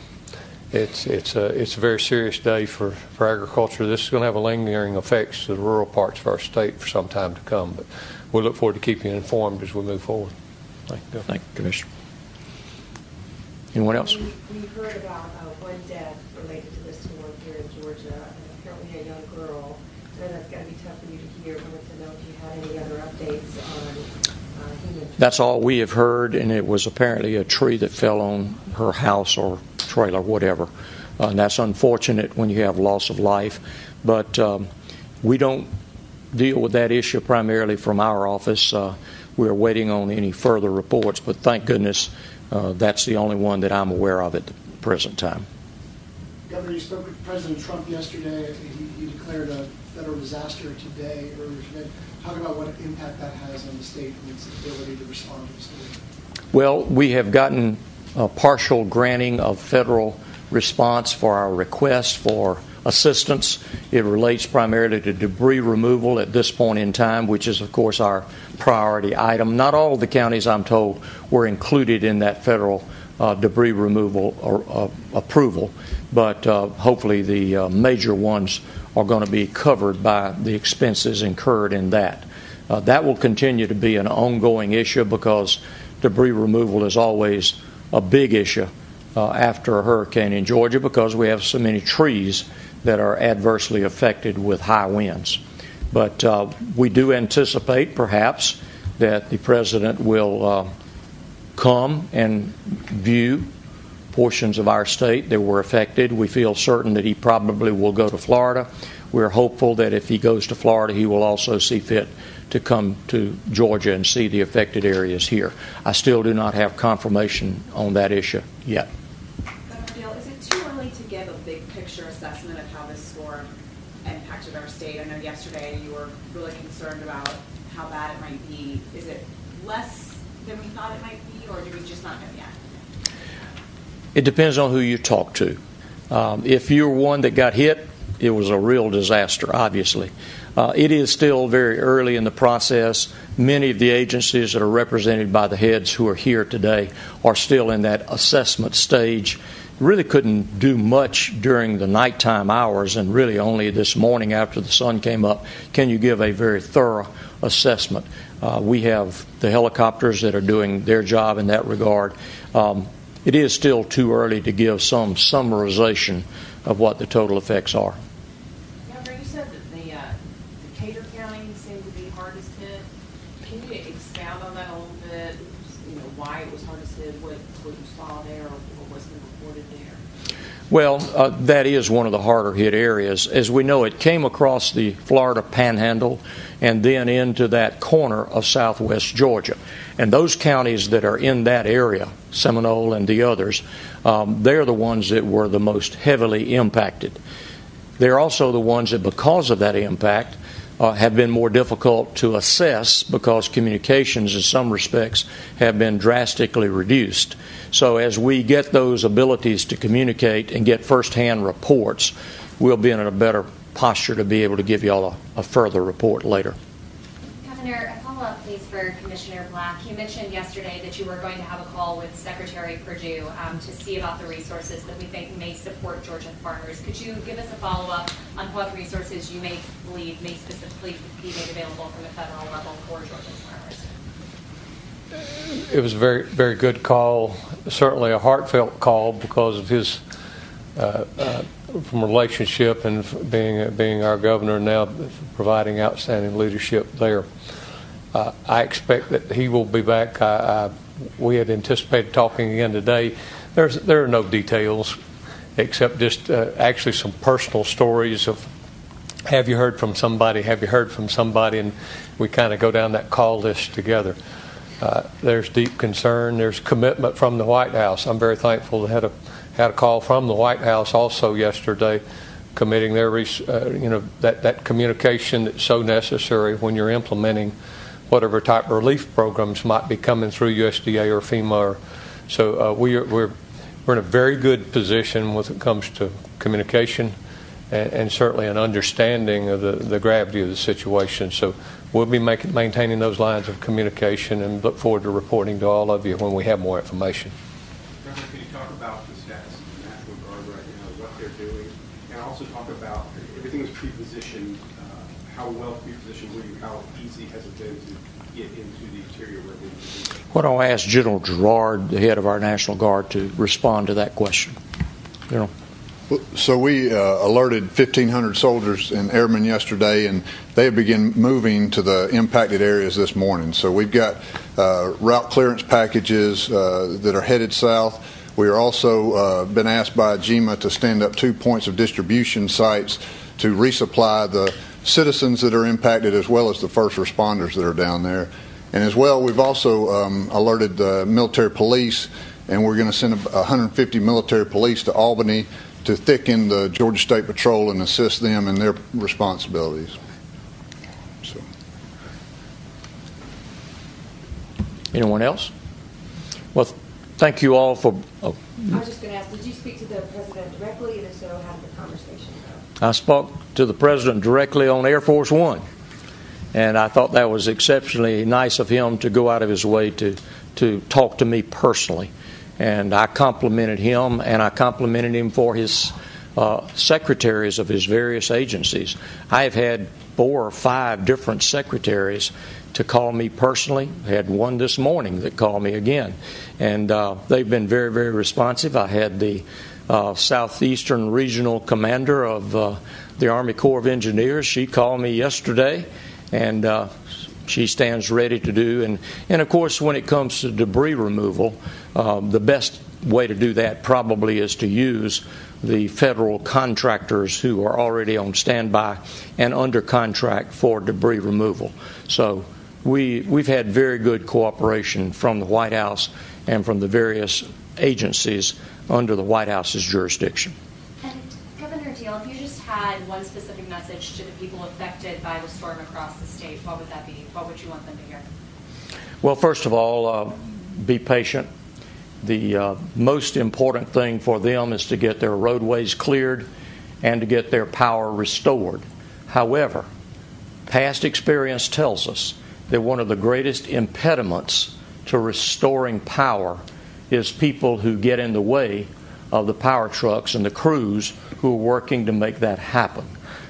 it's it's a it's a very serious day for, for agriculture. This is going to have a lingering effects to the rural parts of our state for some time to come. But we look forward to keeping you informed as we move forward. Thank you, Thank you Commissioner. Anyone else? We, we heard about uh, one death related to this storm here in Georgia, and apparently a young girl. I know that's got to be tough for you to hear. Wanted to know if you had any other updates on uh, human. That's all we have heard, and it was apparently a tree that fell on her house or trailer, whatever. Uh, and that's unfortunate when you have loss of life. But um, we don't deal with that issue primarily from our office. Uh, we're waiting on any further reports, but thank goodness uh, that's the only one that I'm aware of at the present time. Governor, you spoke with President Trump yesterday. He, he declared a federal disaster today, earlier today. Talk about what impact that has on the state and its ability to respond to the state. Well, we have gotten a partial granting of federal response for our request for assistance. It relates primarily to debris removal at this point in time, which is, of course, our priority item. Not all of the counties, I'm told, were included in that federal uh, debris removal or, uh, approval, but uh, hopefully the uh, major ones are going to be covered by the expenses incurred in that. Uh, that will continue to be an ongoing issue because debris removal is always a big issue uh, after a hurricane in Georgia because we have so many trees that are adversely affected with high winds. But uh, we do anticipate, perhaps, that the president will uh, come and view portions of our state that were affected. We feel certain that he probably will go to Florida. We're hopeful that if he goes to Florida, he will also see fit to come to Georgia and see the affected areas here. I still do not have confirmation on that issue yet. Dale, is it too early to give a big picture assessment of how this storm impacted our state? I know yesterday you were really concerned about how bad it might be. Is it less than we thought it might be, or do we just not know yet? It depends on who you talk to. Um, if you're one that got hit it was a real disaster, obviously. Uh, it is still very early in the process. Many of the agencies that are represented by the heads who are here today are still in that assessment stage. Really couldn't do much during the nighttime hours, and really only this morning after the sun came up can you give a very thorough assessment. Uh, we have the helicopters that are doing their job in that regard. Um, it is still too early to give some summarization of what the total effects are. Governor, you said that the, uh, Decatur County seemed to be hardest hit. Can you expound on that a little bit? You know, why it was hardest hit, what, what you saw there, or what was reported there? Well, uh, that is one of the harder hit areas. As we know, it came across the Florida panhandle and then into that corner of southwest Georgia. And those counties that are in that area, Seminole and the others, um, they're the ones that were the most heavily impacted. They're also the ones that, because of that impact, uh, have been more difficult to assess because communications, in some respects, have been drastically reduced. So, as we get those abilities to communicate and get firsthand reports, we'll be in a better posture to be able to give you all a, a further report later. Governor, a follow up, please, for Commissioner Black. You mentioned yesterday that you were going to have a call with Secretary Perdue um, to see about the resources that we think may support Georgia farmers. Could you give us a follow up on what resources you may believe may specifically be made available from the federal level for Georgia's farmers? It was a very, very good call. Certainly a heartfelt call because of his uh, uh, from relationship and being being our governor now providing outstanding leadership there. Uh, I expect that he will be back. I, I, we had anticipated talking again today. There's there are no details except just uh, actually some personal stories of have you heard from somebody? Have you heard from somebody? And we kind of go down that call list together. Uh, there's deep concern. There's commitment from the White House. I'm very thankful to have had a call from the White House also yesterday, committing their, uh, you know, that, that communication that's so necessary when you're implementing whatever type of relief programs might be coming through USDA or FEMA. Or, so uh, we are, we're, we're in a very good position when it comes to communication and, and certainly an understanding of the, the gravity of the situation. So we'll be make, maintaining those lines of communication and look forward to reporting to all of you when we have more information. how well pre-positioned were you? How easy has it been to get into the interior where What I'll ask General Jarrard, the head of our National Guard, to respond to that question. General. So we uh, alerted 1,500 soldiers and airmen yesterday, and they have begun moving to the impacted areas this morning. So we've got uh, route clearance packages uh, that are headed south. We are also uh, been asked by GEMA to stand up two points of distribution sites to resupply the citizens that are impacted as well as the first responders that are down there. And as well, we've also um, alerted the military police, and we're going to send 150 military police to Albany to thicken the Georgia State Patrol and assist them in their responsibilities. So. Anyone else? Well, thank you all for. Oh. I was just going to ask, did you speak to the president directly, and if so, how did the conversation go? I spoke to the president directly on Air Force One. And I thought that was exceptionally nice of him to go out of his way to, to talk to me personally. And I complimented him, and I complimented him for his uh, secretaries of his various agencies. I have had four or five different secretaries to call me personally. I had one this morning that called me again. And uh, they've been very, very responsive. I had the uh, Southeastern Regional Commander of uh, the Army Corps of Engineers. She called me yesterday, and uh, she stands ready to do. And, and of course, when it comes to debris removal, uh, the best way to do that probably is to use the federal contractors who are already on standby and under contract for debris removal. So we, we've had very good cooperation from the White House and from the various agencies under the White House's jurisdiction. And Governor Deal, had one specific message to the people affected by the storm across the state, what would that be? What would you want them to hear? Well, first of all, uh, be patient. The uh, most important thing for them is to get their roadways cleared and to get their power restored. However, past experience tells us that one of the greatest impediments to restoring power is people who get in the way of the power trucks and the crews who are working to make that happen.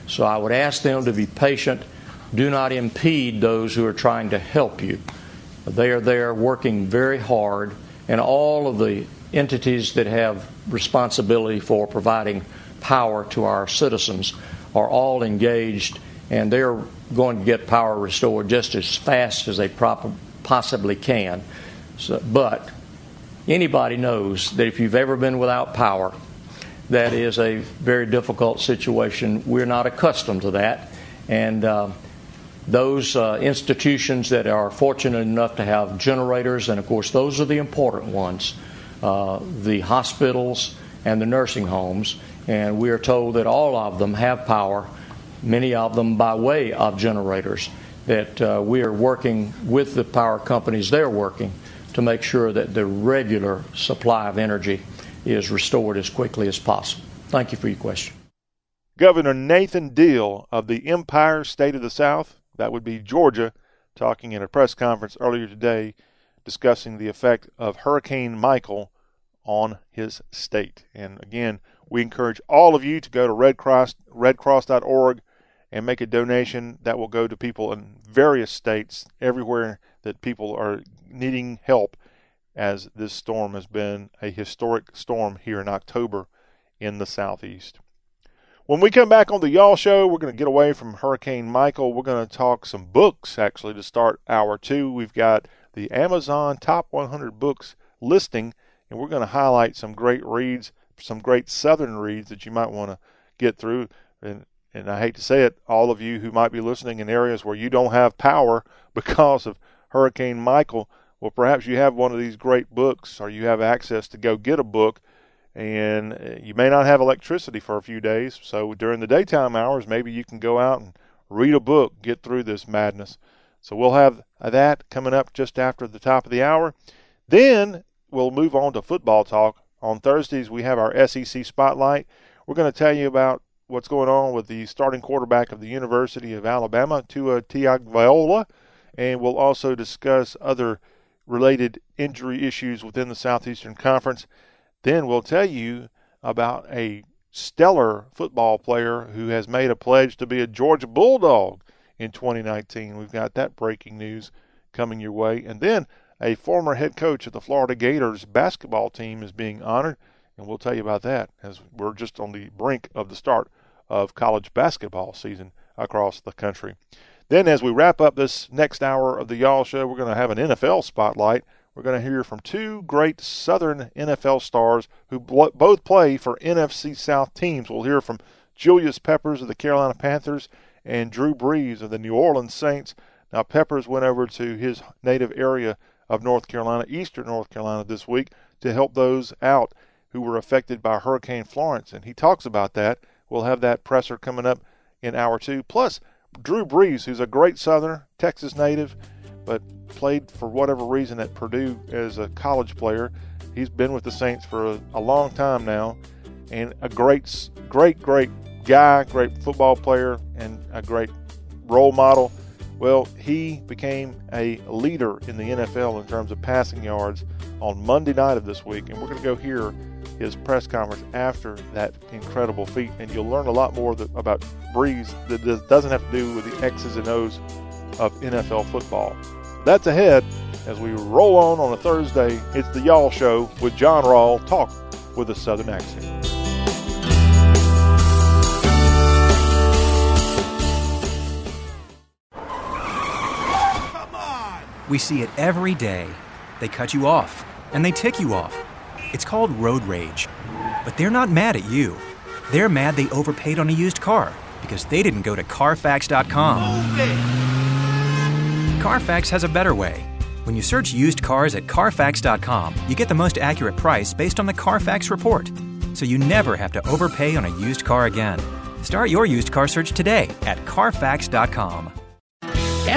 So I would ask them to be patient. Do not impede those who are trying to help you. They are there working very hard, and all of the entities that have responsibility for providing power to our citizens are all engaged, and they're going to get power restored just as fast as they possibly can. So, but anybody knows that if you've ever been without power, that is a very difficult situation. We're not accustomed to that, and uh, those uh, institutions that are fortunate enough to have generators, and of course, those are the important ones uh, the hospitals and the nursing homes. And we are told that all of them have power, many of them by way of generators. That uh, we are working with the power companies, they're working to make sure that the regular supply of energy is restored as quickly as possible. Thank you for your question. Governor Nathan Deal of the Empire State of the South, that would be Georgia, talking in a press conference earlier today discussing the effect of Hurricane Michael on his state. And again, we encourage all of you to go to Red Cross, redcross.org and make a donation that will go to people in various states, everywhere that people are needing help, as this storm has been a historic storm here in October in the southeast. When we come back on the Y'all Show, we're going to get away from Hurricane Michael. We're going to talk some books, actually, to start hour two. We've got the Amazon Top 100 Books listing, and we're going to highlight some great reads, some great Southern reads that you might want to get through. And, and I hate to say it, all of you who might be listening in areas where you don't have power because of Hurricane Michael, well, perhaps you have one of these great books or you have access to go get a book and uh, you may not have electricity for a few days. So during the daytime hours, maybe you can go out and read a book, get through this madness. So we'll have that coming up just after the top of the hour. Then we'll move on to football talk. On Thursdays, we have our SEC Spotlight. We're going to tell you about what's going on with the starting quarterback of the University of Alabama, Tua Tagovailoa, and we'll also discuss other related injury issues within the Southeastern Conference. Then we'll tell you about a stellar football player who has made a pledge to be a Georgia Bulldog in 2019. We've got that breaking news coming your way. And then a former head coach of the Florida Gators basketball team is being honored, and we'll tell you about that as we're just on the brink of the start of college basketball season across the country. Then, as we wrap up this next hour of the Y'all Show, we're going to have an NFL spotlight. We're going to hear from two great Southern NFL stars who both play for NFC South teams. We'll hear from Julius Peppers of the Carolina Panthers and Drew Brees of the New Orleans Saints. Now, Peppers went over to his native area of North Carolina, eastern North Carolina, this week to help those out who were affected by Hurricane Florence. And he talks about that. We'll have that presser coming up in hour two. Plus, Drew Brees, who's a great Southerner, Texas native, but played for whatever reason at Purdue as a college player. He's been with the Saints for a, a long time now, and a great, great, great guy, great football player, and a great role model. Well, he became a leader in the NFL in terms of passing yards on Monday night of this week, and we're going to go hear his press conference after that incredible feat, and you'll learn a lot more that, about Brees that doesn't have to do with the X's and O's of NFL football. That's ahead as we roll on on a Thursday. It's the Y'all Show with John Rawl, talk with a Southern accent. We see it every day. They cut you off, and they tick you off. It's called road rage. But they're not mad at you. They're mad they overpaid on a used car because they didn't go to Carfax.com. Carfax has a better way. When you search used cars at Carfax.com, you get the most accurate price based on the Carfax report. So you never have to overpay on a used car again. Start your used car search today at Carfax.com.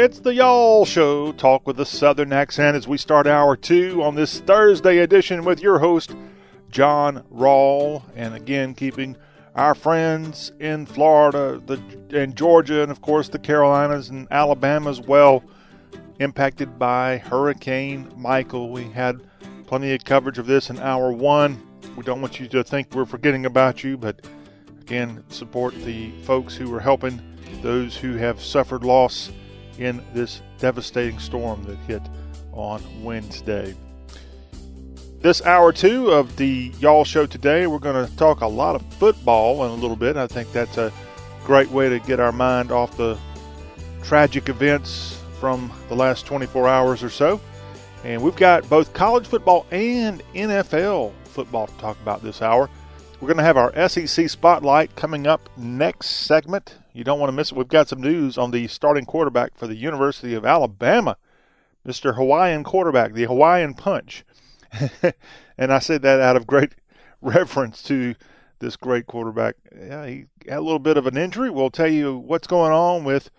It's the Y'all Show, talk with a Southern accent as we start hour two on this Thursday edition with your host, John Rawl. And again, keeping our friends in Florida the, and Georgia, and of course the Carolinas and Alabama as well, impacted by Hurricane Michael. We had plenty of coverage of this in hour one. We don't want you to think we're forgetting about you, but again, support the folks who are helping those who have suffered loss in this devastating storm that hit on Wednesday. This hour two of the Y'all Show today, we're going to talk a lot of football in a little bit. I think that's a great way to get our mind off the tragic events from the last 24 hours or so. And we've got both college football and NFL football to talk about this hour. We're going to have our SEC spotlight coming up next segment. You don't want to miss it. We've got some news on the starting quarterback for the University of Alabama, Mr. Hawaiian quarterback, the Hawaiian Punch. and I said that out of great reference to this great quarterback. Yeah, he had a little bit of an injury. We'll tell you what's going on with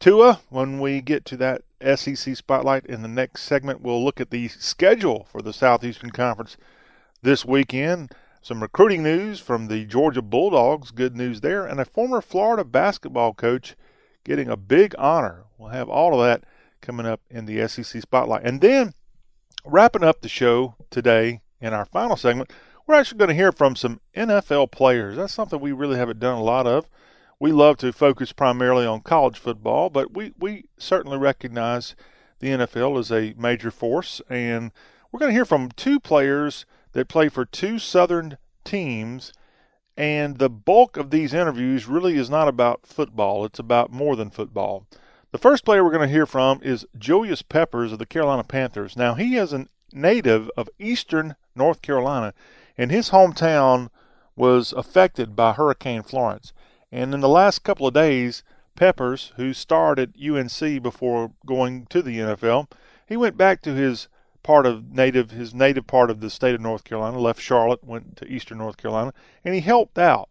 Tua when we get to that SEC spotlight in the next segment. We'll look at the schedule for the Southeastern Conference this weekend. Some recruiting news from the Georgia Bulldogs, good news there, and a former Florida basketball coach getting a big honor. We'll have all of that coming up in the SEC spotlight. And then wrapping up the show today in our final segment, we're actually going to hear from some NFL players. That's something we really haven't done a lot of. We love to focus primarily on college football, but we, we certainly recognize the NFL as a major force. And we're going to hear from two players that play for two Southern teams. And the bulk of these interviews really is not about football, it's about more than football. The first player we're going to hear from is Julius Peppers of the Carolina Panthers. Now, he is a native of eastern North Carolina, and his hometown was affected by Hurricane Florence. And in the last couple of days, Peppers, who starred at UNC before going to the NFL, he went back to his part of native his native part of the state of North Carolina, left Charlotte, went to eastern North Carolina, and he helped out.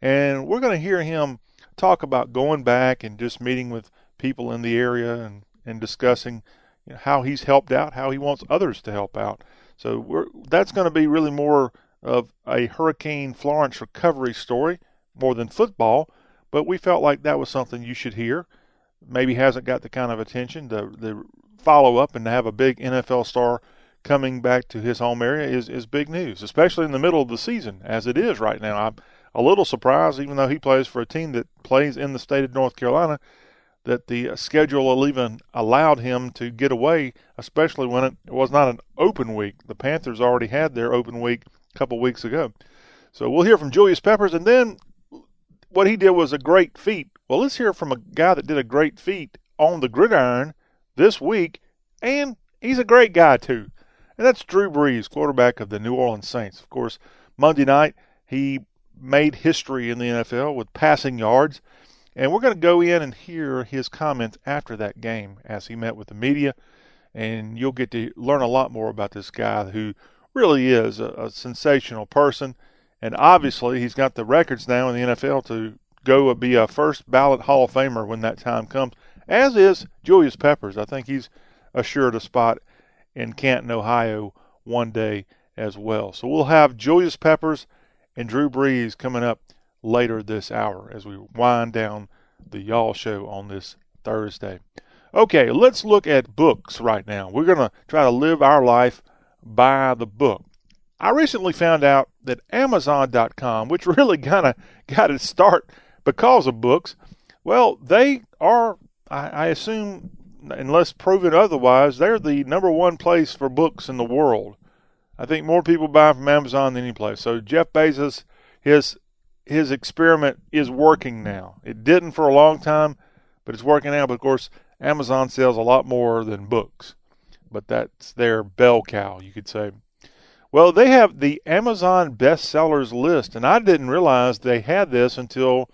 And we're going to hear him talk about going back and just meeting with people in the area and, and discussing you know, how he's helped out, how he wants others to help out. So we're, that's going to be really more of a Hurricane Florence recovery story more than football, but we felt like that was something you should hear. Maybe hasn't got the kind of attention. The the follow up and to have a big NFL star coming back to his home area is, is big news, especially in the middle of the season as it is right now. I'm a little surprised, even though he plays for a team that plays in the state of North Carolina, that the schedule even allowed him to get away, especially when it was not an open week. The Panthers already had their open week a couple weeks ago. So we'll hear from Julius Peppers, and then what he did was a great feat. Well, let's hear from a guy that did a great feat on the gridiron this week, and he's a great guy too. And that's Drew Brees, quarterback of the New Orleans Saints. Of course, Monday night he made history in the NFL with passing yards. And we're going to go in and hear his comments after that game as he met with the media. And you'll get to learn a lot more about this guy who really is a, a sensational person. And obviously, he's got the records now in the NFL to go be a first ballot Hall of Famer when that time comes, as is Julius Peppers. I think he's assured a spot in Canton, Ohio one day as well. So we'll have Julius Peppers and Drew Brees coming up later this hour as we wind down the Y'all Show on this Thursday. Okay, let's look at books right now. We're going to try to live our life by the book. I recently found out that Amazon.com, which really kind of got its start because of books, well, they are, I, I assume, unless proven otherwise, they're the number one place for books in the world. I think more people buy from Amazon than any place. So Jeff Bezos, his his experiment is working now. It didn't for a long time, but it's working now. But of course, Amazon sells a lot more than books. But that's their bell cow, you could say. Well, they have the Amazon bestsellers list, and I didn't realize they had this until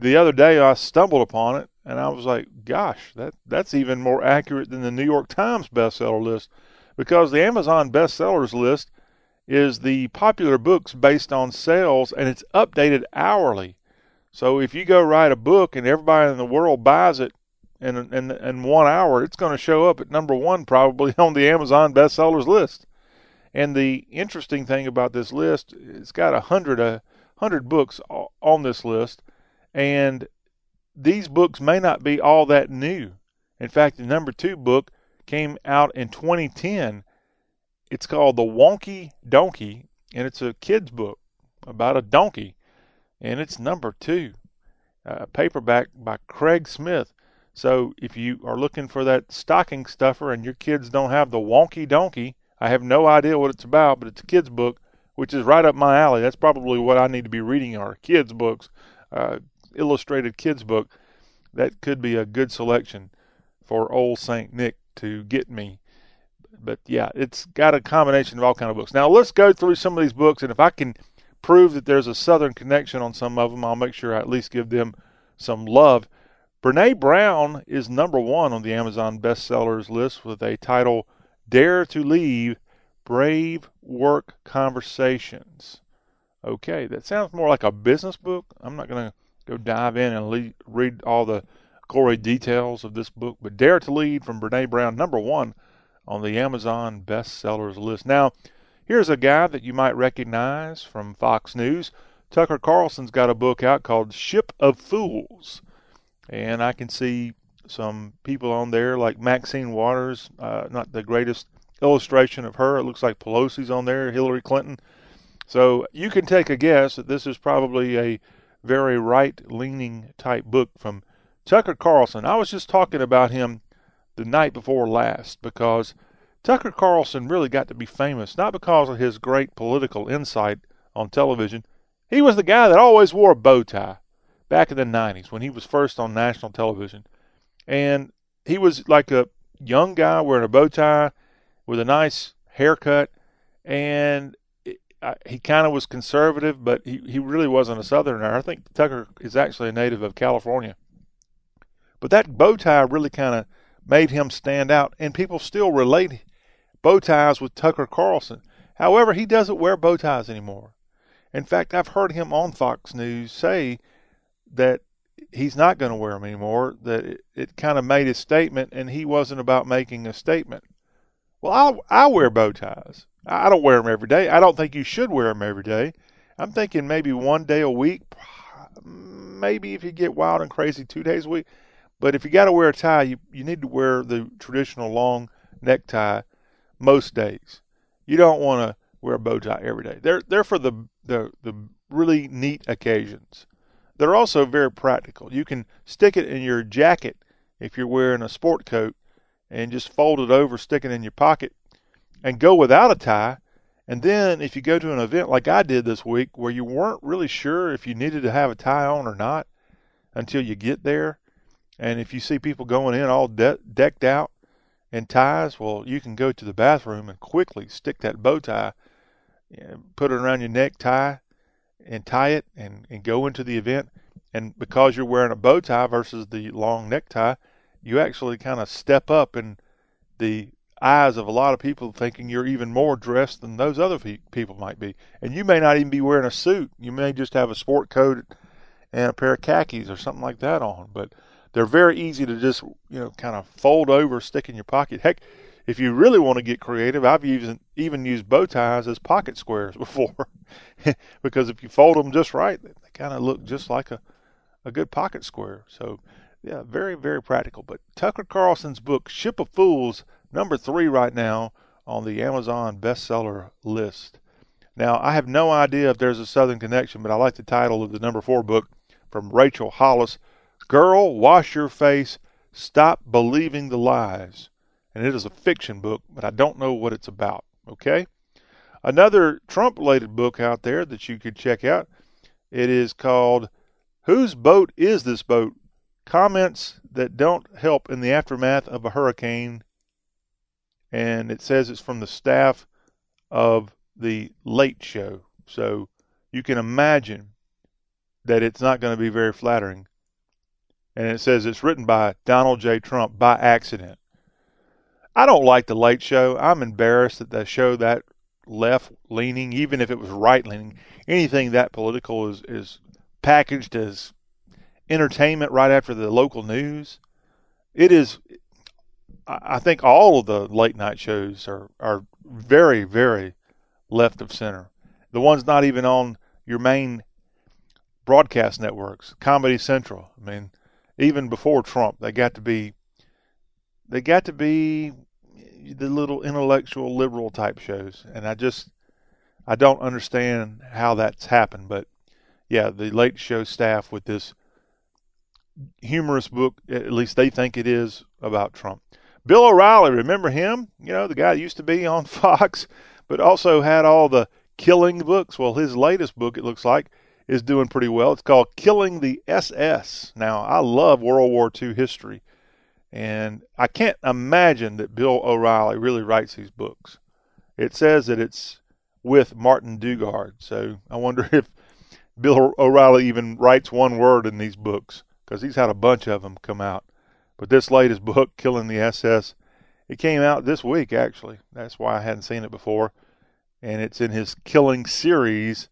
the other day. I stumbled upon it, and I was like, "Gosh, that that's even more accurate than the New York Times bestseller list," because the Amazon bestsellers list is the popular books based on sales, and it's updated hourly. So if you go write a book and everybody in the world buys it in in, in one hour, it's going to show up at number one probably on the Amazon bestsellers list. And the interesting thing about this list, it's got a hundred a hundred books on this list, and these books may not be all that new. In fact, the number two book came out in 2010. It's called The Wonky Donkey, and it's a kid's book about a donkey, and it's number two, a paperback by Craig Smith. So if you are looking for that stocking stuffer and your kids don't have the Wonky Donkey, I have no idea what it's about, but it's a kid's book, which is right up my alley. That's probably what I need to be reading are kids' books, uh, illustrated kids' book. That could be a good selection for old Saint Nick to get me. But yeah, it's got a combination of all kind of books. Now let's go through some of these books, and if I can prove that there's a Southern connection on some of them, I'll make sure I at least give them some love. Brene Brown is number one on the Amazon bestsellers list with a title Dare to Lead Brave Work Conversations. Okay, that sounds more like a business book. I'm not going to go dive in and read all the gory details of this book, but Dare to Lead from Brene Brown, number one on the Amazon bestsellers list. Now, here's a guy that you might recognize from Fox News. Tucker Carlson's got a book out called Ship of Fools. And I can see some people on there like Maxine Waters, uh, not the greatest illustration of her. It looks like Pelosi's on there, Hillary Clinton. So you can take a guess that this is probably a very right leaning type book from Tucker Carlson. I was just talking about him the night before last because Tucker Carlson really got to be famous not because of his great political insight on television. He was the guy that always wore a bow tie back in the 90s when he was first on national television and he was like a young guy wearing a bow tie with a nice haircut, and He kind of was conservative, but he, he really wasn't a Southerner. I think Tucker is actually a native of California. But that bow tie really kind of made him stand out, and people still relate bow ties with Tucker Carlson. However, he doesn't wear bow ties anymore. In fact, I've heard him on Fox News say that he's not going to wear them anymore. That it, it kind of made a statement, and he wasn't about making a statement. Well, I I wear bow ties. I don't wear them every day. I don't think you should wear them every day. I'm thinking maybe one day a week. Maybe if you get wild and crazy, two days a week. But if you got to wear a tie, you you need to wear the traditional long necktie most days. You don't want to wear a bow tie every day. They're they're for the the the really neat occasions. They're also very practical. You can stick it in your jacket if you're wearing a sport coat and just fold it over, stick it in your pocket, and go without a tie. And then if you go to an event like I did this week where you weren't really sure if you needed to have a tie on or not until you get there, and if you see people going in all de- decked out in ties, well, you can go to the bathroom and quickly stick that bow tie, eh, put it around your neck, tie, and tie it and, and go into the event. And because you're wearing a bow tie versus the long necktie, you actually kind of step up in the eyes of a lot of people thinking you're even more dressed than those other pe- people might be. And you may not even be wearing a suit. You may just have a sport coat and a pair of khakis or something like that on. But they're very easy to just, you know, kind of fold over, stick in your pocket. Heck, if you really want to get creative, I've used, even used bow ties as pocket squares before, because if you fold them just right, they kind of look just like a, a good pocket square. So, yeah, very, very practical. But Tucker Carlson's book, Ship of Fools, number three right now on the Amazon bestseller list. Now, I have no idea if there's a Southern connection, but I like the title of the number four book from Rachel Hollis Girl, Wash Your Face, Stop Believing the Lies and it is a fiction book, but I don't know what it's about. Okay? Another Trump related book out there that you could check out. It is called Whose Boat Is This Boat? Comments that don't help in the aftermath of a hurricane. And it says it's from the staff of the Late Show. So you can imagine that it's not going to be very flattering. And it says it's written by Donald J. Trump by accident. I don't like the Late Show. I'm embarrassed that they show that left leaning, even if it was right leaning. Anything that political is is packaged as entertainment right after the local news. It is. I think all of the late night shows are are very very left of center. The ones not even on your main broadcast networks, Comedy Central. I mean, even before Trump, they got to be they got to be the little intellectual liberal type shows, and I just I don't understand how that's happened. But yeah, the Late Show staff with this humorous book, at least they think it is about Trump. Bill O'Reilly, remember him? You know, the guy that used to be on Fox, but also had all the killing books. Well, his latest book, it looks like, is doing pretty well. It's called Killing the SS. Now, I love World War II history, and I can't imagine that Bill O'Reilly really writes these books. It says that it's with Martin Dugard, so I wonder if Bill O'Reilly even writes one word in these books because he's had a bunch of them come out. But this latest book, Killing the SS, it came out this week actually. That's why I hadn't seen it before, and it's in his Killing series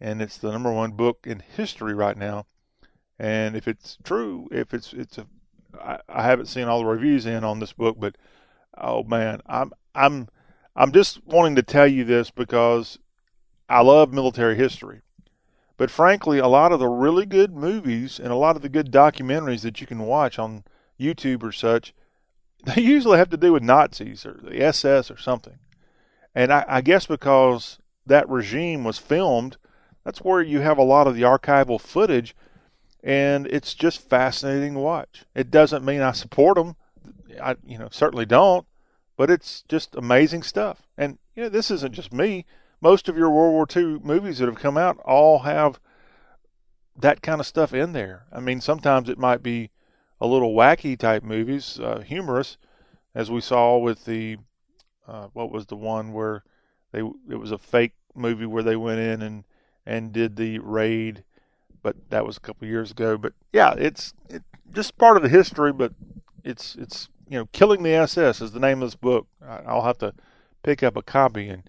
and it's the number one book in history right now. And if it's true, if it's it's a, I, I haven't seen all the reviews in on this book, but oh man, I'm I'm I'm just wanting to tell you this because I love military history. But frankly, a lot of the really good movies and a lot of the good documentaries that you can watch on YouTube or such, they usually have to do with Nazis or the SS or something. And I, I guess because that regime was filmed that's where you have a lot of the archival footage, and it's just fascinating to watch. It doesn't mean I support them, I you know certainly don't, but it's just amazing stuff. And you know this isn't just me. Most of your World War II movies that have come out all have that kind of stuff in there. I mean, sometimes it might be a little wacky type movies, uh, humorous, as we saw with the uh, what was the one where they it was a fake movie where they went in and and did the raid, but that was a couple years ago. But yeah, it's it, just part of the history, but it's it's you know, killing the SS is the name of this book. I'll have to pick up a copy and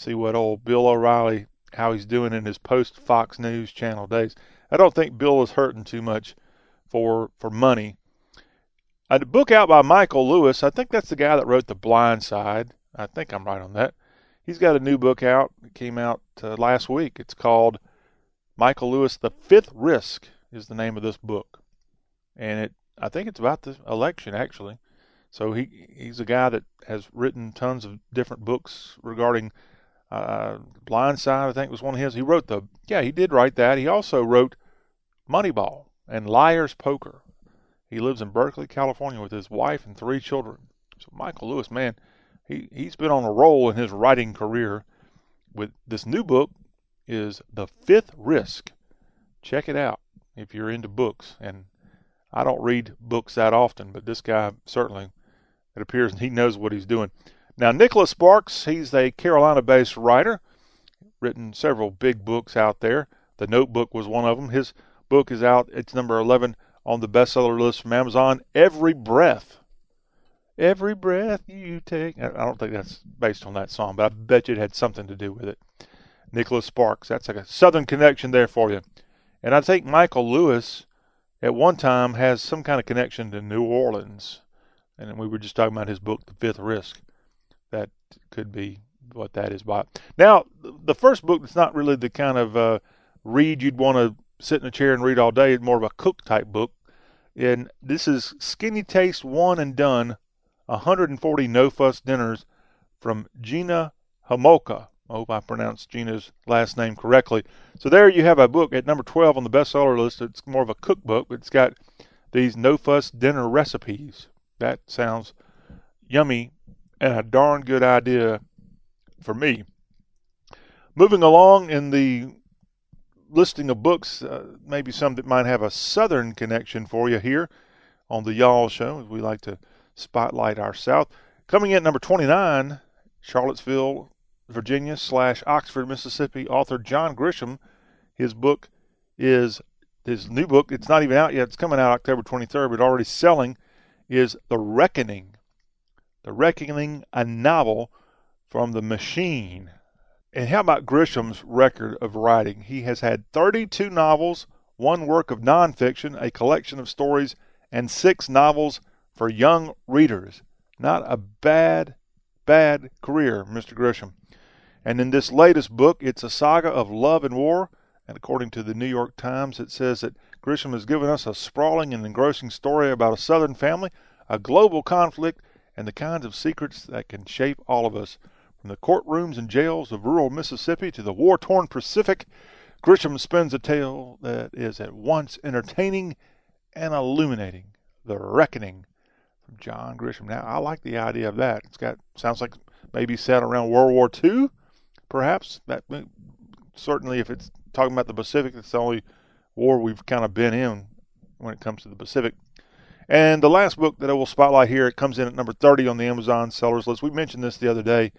see what old Bill O'Reilly how he's doing in his post Fox News channel days. I don't think Bill is hurting too much for for money. A book out by Michael Lewis. I think that's the guy that wrote The Blind Side. I think I'm right on that he's got a new book out. It came out uh, last week. It's called Michael Lewis: The Fifth Risk is the name of this book, and it I think it's about the election actually. So he he's a guy that has written tons of different books regarding uh, Blind Side. I think was one of his. He wrote the yeah he did write that. He also wrote Moneyball and Liar's Poker. He lives in Berkeley, California, with his wife and three children. So Michael Lewis, man, he he's been on a roll in his writing career. With this new book is The Fifth Risk. Check it out if you're into books. And I don't read books that often, but this guy certainly it appears he knows what he's doing. Now Nicholas Sparks, he's a Carolina-based writer, written several big books out there. The Notebook was one of them. His book is out. It's number 11 on the bestseller list from Amazon. Every Breath Every breath you take. I don't think that's based on that song, but I bet you it had something to do with it. Nicholas Sparks. That's like a Southern connection there for you. And I think Michael Lewis at one time has some kind of connection to New Orleans. And we were just talking about his book, The Fifth Risk. Could be what that is by. Now, the first book that's not really the kind of uh, read you'd want to sit in a chair and read all day. It's more of a cook type book. And this is Skinny Taste One and Done 140 no fuss dinners from Gina Homolka. I hope I pronounced Gina's last name correctly. So there you have a book at number 12 on the bestseller list. It's more of a cookbook, but it's got these no fuss dinner recipes. That sounds yummy and a darn good idea for me. Moving along in the listing of books, uh, maybe some that might have a southern connection for you here on the Y'all Show, we like to spotlight our South. Coming in at number 29, Charlottesville, Virginia slash Oxford, Mississippi, author John Grisham. His book is his new book. It's not even out yet. It's coming out October 23rd, but already selling. Is The Reckoning. The Reckoning, a novel from the machine. And how about Grisham's record of writing? He has had 32 novels, one work of nonfiction, a collection of stories, and six novels for young readers. Not a bad, bad career, Mr. Grisham. And in this latest book, it's a saga of love and war. And according to the New York Times, it says that Grisham has given us a sprawling and engrossing story about a Southern family, a global conflict, and the kinds of secrets that can shape all of us. From the courtrooms and jails of rural Mississippi to the war torn Pacific, Grisham spins a tale that is at once entertaining and illuminating. The Reckoning from John Grisham. Now, I like the idea of that. It's got sounds like maybe set around World War II, perhaps. That certainly, if it's talking about the Pacific, it's the only war we've kind of been in when it comes to the Pacific. And the last book that I will spotlight here, it comes in at number 30 on the Amazon sellers list. We mentioned this the other day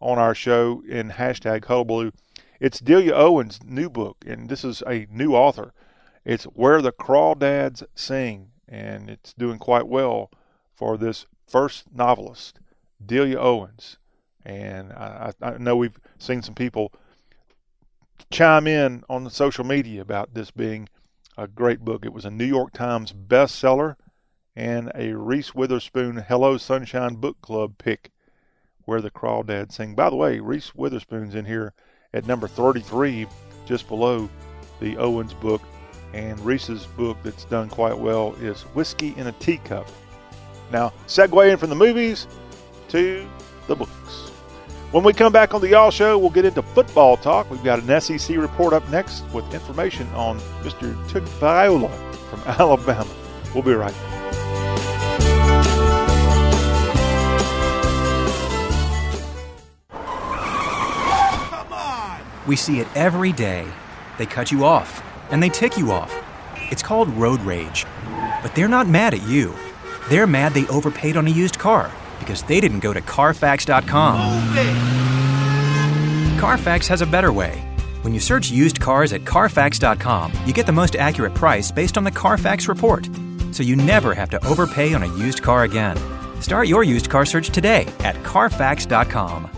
on our show in hashtag Hullabaloo. It's Delia Owens' new book, and this is a new author. It's Where the Crawdads Sing, and it's doing quite well for this first novelist, Delia Owens. And I, I know we've seen some people chime in on the social media about this being a great book. It was a New York Times bestseller and a Reese Witherspoon Hello Sunshine Book Club pick where the crawdads sing. By the way, Reese Witherspoon's in here at number 33, just below the Owens book. And Reese's book that's done quite well is Whiskey in a Teacup. Now, segueing from the movies to the books. When we come back on the Y'all Show, we'll get into football talk. We've got an SEC report up next with information on Mr. Tagovailoa from Alabama. We'll be right back. We see it every day. They cut you off, and they tick you off. It's called road rage. But they're not mad at you. They're mad they overpaid on a used car because they didn't go to Carfax.com. Carfax has a better way. When you search used cars at Carfax.com, you get the most accurate price based on the Carfax report. So you never have to overpay on a used car again. Start your used car search today at Carfax.com.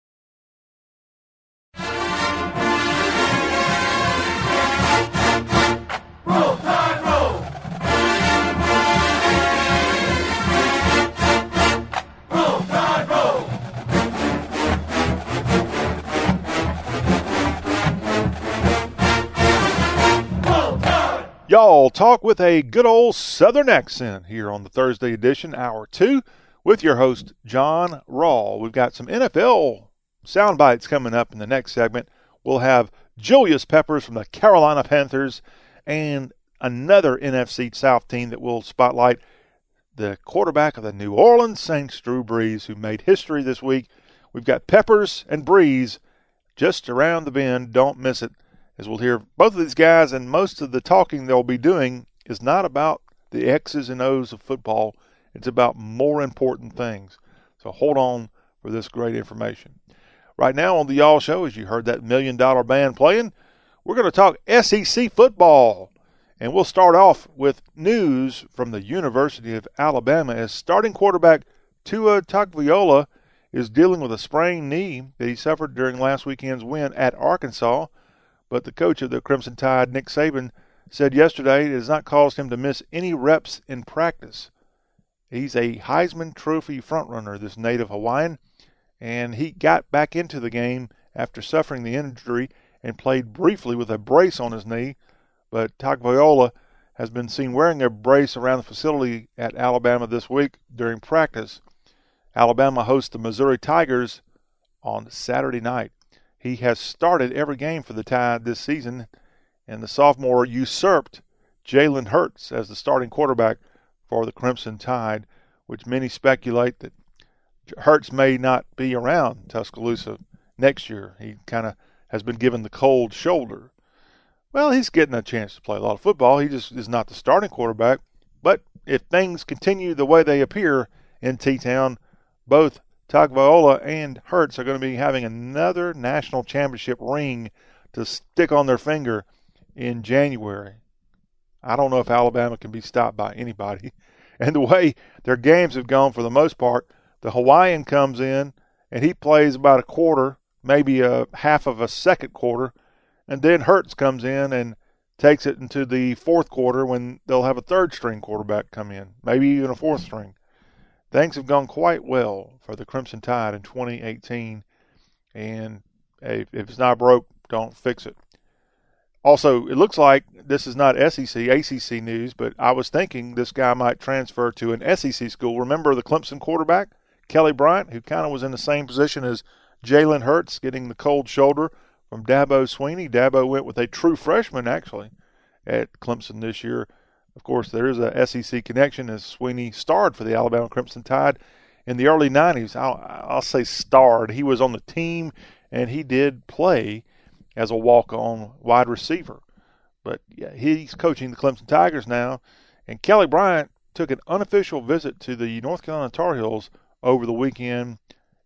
Y'all talk with a good old Southern accent here on the Thursday edition, hour two, with your host, John Rawl. We've got some NFL sound bites coming up in the next segment. we'll have Julius Peppers from the Carolina Panthers and another NFC South team that will spotlight the quarterback of the New Orleans Saints, Drew Brees, who made history this week. We've got Peppers and Brees just around the bend. Don't miss it, as we'll hear both of these guys, and most of the talking they'll be doing is not about the X's and O's of football. It's about more important things. So hold on for this great information. Right now on the Y'all Show, as you heard that million dollar band playing, we're going to talk SEC football. And we'll start off with news from the University of Alabama as starting quarterback Tua Tagovailoa is dealing with a sprained knee that he suffered during last weekend's win at Arkansas. But the coach of the Crimson Tide, Nick Saban, said yesterday it has not caused him to miss any reps in practice. He's a Heisman Trophy frontrunner, this native Hawaiian, and he got back into the game after suffering the injury and played briefly with a brace on his knee but Tagovailoa has been seen wearing a brace around the facility at Alabama this week during practice. Alabama hosts the Missouri Tigers on Saturday night. He has started every game for the Tide this season, and the sophomore usurped Jalen Hurts as the starting quarterback for the Crimson Tide, which many speculate that Hurts may not be around Tuscaloosa next year. He kind of has been given the cold shoulder. Well, he's getting a chance to play a lot of football. He just is not the starting quarterback. But if things continue the way they appear in T Town, both Tagovailoa and Hurts are going to be having another national championship ring to stick on their finger in January. I don't know if Alabama can be stopped by anybody. And the way their games have gone for the most part, the Hawaiian comes in and he plays about a quarter, maybe a half of a second quarter, and then Hurts comes in and takes it into the fourth quarter when they'll have a third string quarterback come in, maybe even a fourth string. Things have gone quite well for the Crimson Tide in 2018, and if it's not broke, don't fix it. Also, it looks like this is not SEC, ACC news, but I was thinking this guy might transfer to an SEC school. Remember the Clemson quarterback, Kelly Bryant, who kind of was in the same position as Jalen Hurts, getting the cold shoulder from Dabo Swinney. Dabo went with a true freshman, actually, at Clemson this year. Of course, there is a SEC connection as Swinney starred for the Alabama Crimson Tide in the early 90s. I'll, I'll say starred. He was on the team and he did play as a walk on wide receiver. But yeah, he's coaching the Clemson Tigers now. And Kelly Bryant took an unofficial visit to the North Carolina Tar Heels over the weekend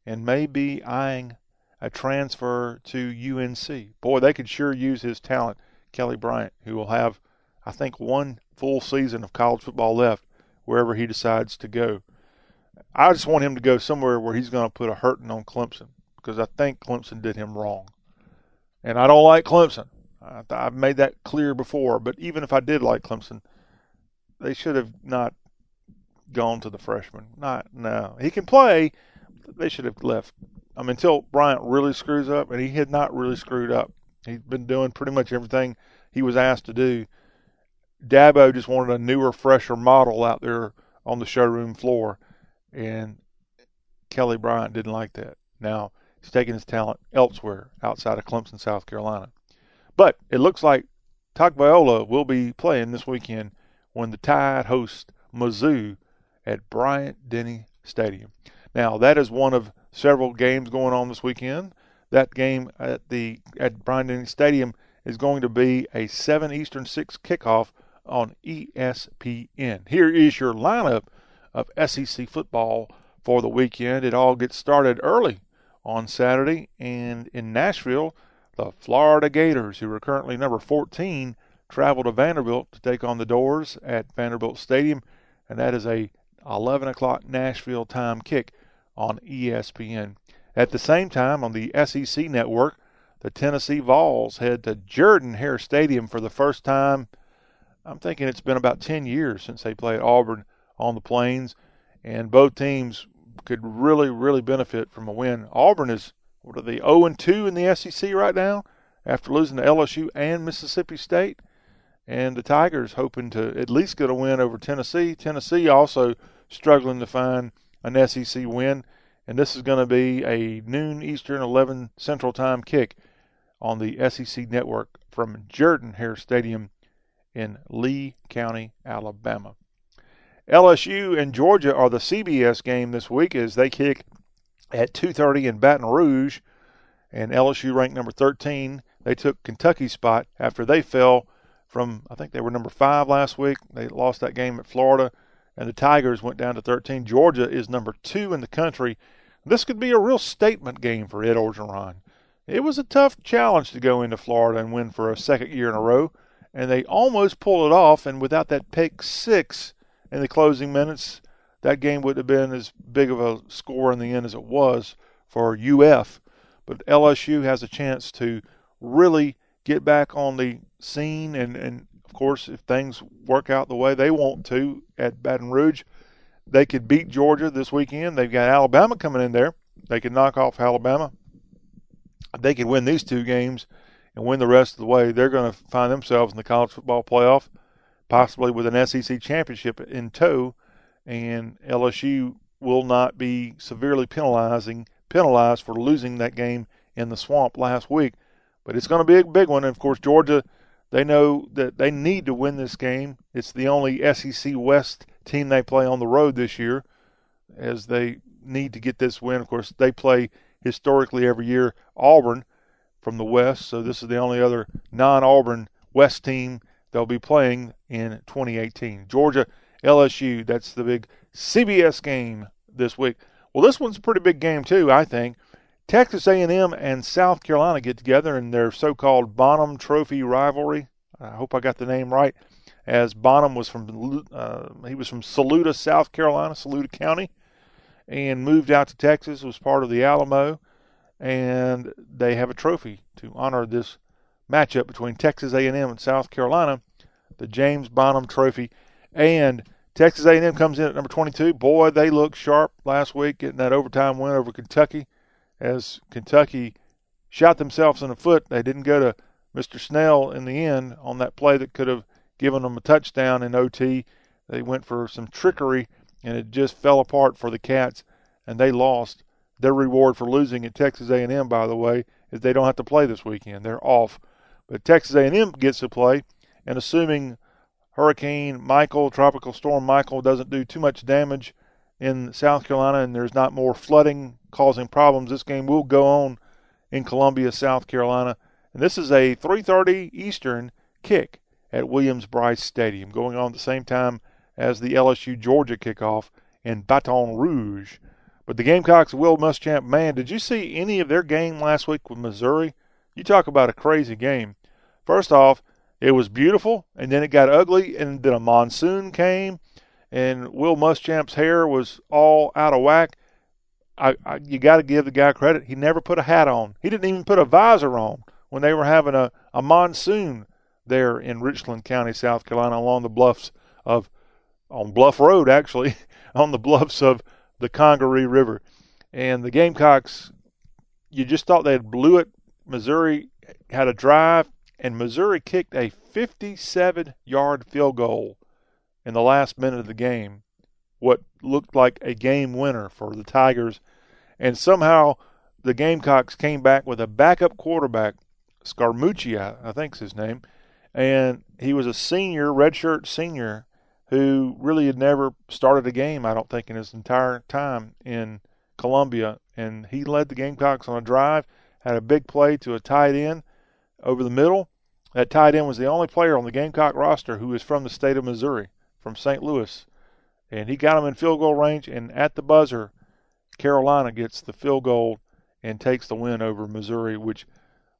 and may be eyeing a transfer to UNC. Boy, they could sure use his talent, Kelly Bryant, who will have, I think, one full season of college football left wherever he decides to go. I just want him to go somewhere where he's going to put a hurting on Clemson because I think Clemson did him wrong. And I don't like Clemson. I've made that clear before. But even if I did like Clemson, they should have not gone to the freshman. Not no. He can play. They should have left I mean, until Bryant really screws up, and he had not really screwed up. He'd been doing pretty much everything he was asked to do. Dabo just wanted a newer, fresher model out there on the showroom floor, and Kelly Bryant didn't like that. Now he's taking his talent elsewhere outside of Clemson, South Carolina. But it looks like Tagovailoa will be playing this weekend when the Tide host Mizzou at Bryant Denny Stadium. Now that is one of several games going on this weekend. That game at the at Bryant Denny Stadium is going to be a 7 Eastern 6 kickoff on ESPN. Here is your lineup of SEC football for the weekend. It all gets started early on Saturday, and in Nashville, the Florida Gators, who are currently number 14, travel to Vanderbilt to take on the Dores at Vanderbilt Stadium, and that is a 11 o'clock Nashville time kick on ESPN. At the same time, on the SEC network, the Tennessee Vols head to Jordan Hare Stadium for the first time. I'm thinking it's been about 10 years since they played Auburn on the Plains, and both teams could really, really benefit from a win. Auburn is, what are they, 0 and 2 in the SEC right now after losing to LSU and Mississippi State. And the Tigers hoping to at least get a win over Tennessee. Tennessee also struggling to find an SEC win. And this is going to be a noon Eastern, 11 Central Time kick on the SEC network from Jordan Hare Stadium in Lee County, Alabama. LSU and Georgia are the CBS game this week as they kick at 2:30 in Baton Rouge, and LSU ranked number 13. They took Kentucky's spot after they fell from I think they were number five last week. They lost that game at Florida, and the Tigers went down to 13. Georgia is number two in the country. This could be a real statement game for Ed Orgeron. It was a tough challenge to go into Florida and win for a second year in a row, and they almost pulled it off. And without that pick six in the closing minutes, that game wouldn't have been as big of a score in the end as it was for UF. But LSU has a chance to really get back on the scene, and, and of course, if things work out the way they want to at Baton Rouge, they could beat Georgia this weekend. They've got Alabama coming in there. They could knock off Alabama they could win these two games and win the rest of the way, they're going to find themselves in the college football playoff, possibly with an SEC championship in tow, and LSU will not be severely penalizing penalized for losing that game in the swamp last week. But it's going to be a big one. And of course, Georgia, they know that they need to win this game. It's the only SEC West team they play on the road this year, as they need to get this win. Of course, they play historically every year Auburn from the West. So this is the only other non Auburn West team they'll be playing in 2018. Georgia LSU, that's the big CBS game this week. Well, this one's a pretty big game too, I think. Texas A&M and South Carolina get together in their so-called Bonham Trophy rivalry. I hope I got the name right. As Bonham was from uh, he was from Saluda, South Carolina, Saluda County, and moved out to Texas. Was part of the Alamo, and they have a trophy to honor this matchup between Texas A&M and South Carolina, the James Bonham Trophy, and Texas A&M comes in at number 22. Boy, they looked sharp last week getting that overtime win over Kentucky. As Kentucky shot themselves in the foot, they didn't go to Mr. Snell in the end on that play that could have given them a touchdown in OT. They went for some trickery, and it just fell apart for the Cats, and they lost. Their reward for losing at Texas A&M, by the way, is they don't have to play this weekend. They're off. But Texas A&M gets to play, and assuming Hurricane Michael, Tropical Storm Michael, doesn't do too much damage in South Carolina, and there's not more flooding causing problems, this game will go on in Columbia, South Carolina. And this is a 3:30 Eastern kick at Williams-Brice Stadium, going on at the same time as the LSU Georgia kickoff in Baton Rouge. But the Gamecocks, Will Muschamp, man, did you see any of their game last week with Missouri? You talk about a crazy game. First off, it was beautiful, and then it got ugly, and then a monsoon came, and Will Muschamp's hair was all out of whack. I, I you got to give the guy credit. He never put a hat on. He didn't even put a visor on when they were having a, a monsoon there in Richland County, South Carolina, along the bluffs of on Bluff Road, actually, on the bluffs of the Congaree River. And the Gamecocks, you just thought they blew it. Missouri had a drive, and Missouri kicked a 57 yard field goal in the last minute of the game, what looked like a game winner for the Tigers. And somehow the Gamecocks came back with a backup quarterback, Scaramucci, I think's his name, and he was a senior, redshirt senior, who really had never started a game, I don't think, in his entire time in Columbia. And he led the Gamecocks on a drive, had a big play to a tight end over the middle. That tight end was the only player on the Gamecock roster who is from the state of Missouri, from St. Louis. And he got him in field goal range, and at the buzzer, Carolina gets the field goal and takes the win over Missouri, which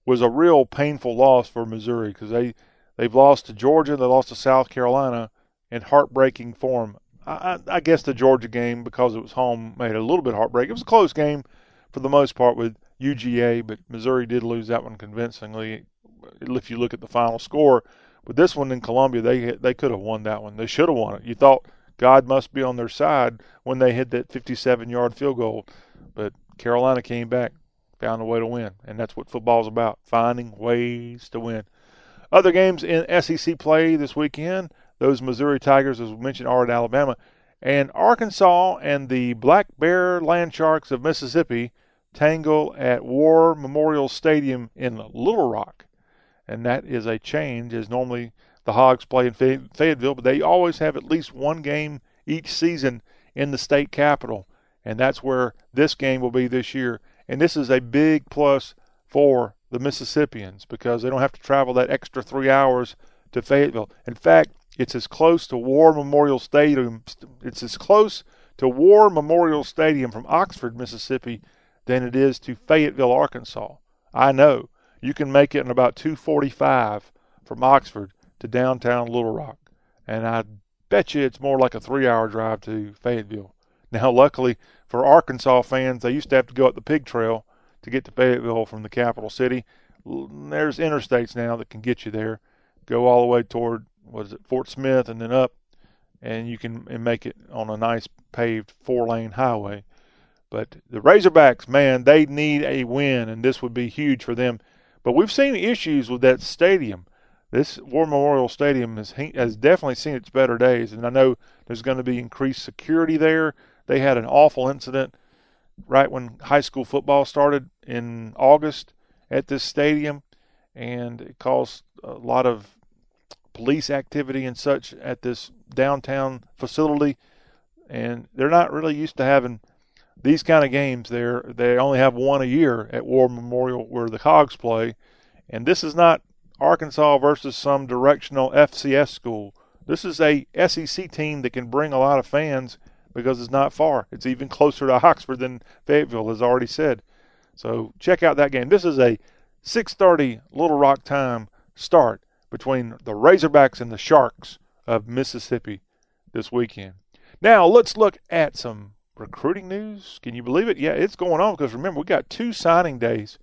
was a real painful loss for Missouri because they, they've lost to Georgia, they lost to South Carolina, in heartbreaking form. I, I, guess the Georgia game, because it was home, made it a little bit heartbreaking. It was a close game for the most part with UGA, but Missouri did lose that one convincingly if you look at the final score. But this one in Columbia, they they could have won that one. They should have won it. You thought God must be on their side when they hit that 57-yard field goal, but Carolina came back, found a way to win, and that's what football's about: finding ways to win. Other games in SEC play this weekend. Those Missouri Tigers, as we mentioned, are in Alabama. And Arkansas and the Black Bear Land Sharks of Mississippi tangle at War Memorial Stadium in Little Rock. And that is a change, as normally the Hogs play in Fayetteville, but they always have at least one game each season in the state capital. And that's where this game will be this year. And this is a big plus for the Mississippians because they don't have to travel that extra three hours to Fayetteville. In fact, it's as close to War Memorial Stadium. It's as close to War Memorial Stadium from Oxford, Mississippi, than it is to Fayetteville, Arkansas. I know you can make it in about 2:45 from Oxford to downtown Little Rock, and I bet you it's more like a three-hour drive to Fayetteville. Now, luckily for Arkansas fans, they used to have to go up the pig trail to get to Fayetteville from the capital city. There's interstates now that can get you there. Go all the way toward what is it, Fort Smith, and then up, and you can and make it on a nice paved four-lane highway. But the Razorbacks, man, they need a win, and this would be huge for them. But we've seen issues with that stadium. This War Memorial Stadium has, has definitely seen its better days, and I know there's going to be increased security there. They had an awful incident right when high school football started in August at this stadium, and it caused a lot of police activity and such at this downtown facility. And they're not really used to having these kind of games there. They only have one a year at War Memorial where the Cogs play. And this is not Arkansas versus some directional FCS school. This is a SEC team that can bring a lot of fans because it's not far. It's even closer to Oxford than Fayetteville, has already said. So check out that game. This is a 6:30 Little Rock time start between the Razorbacks and the Sharks of Mississippi this weekend. Now let's look at some recruiting news. Can you believe it? Yeah, it's going on because remember we got two signing days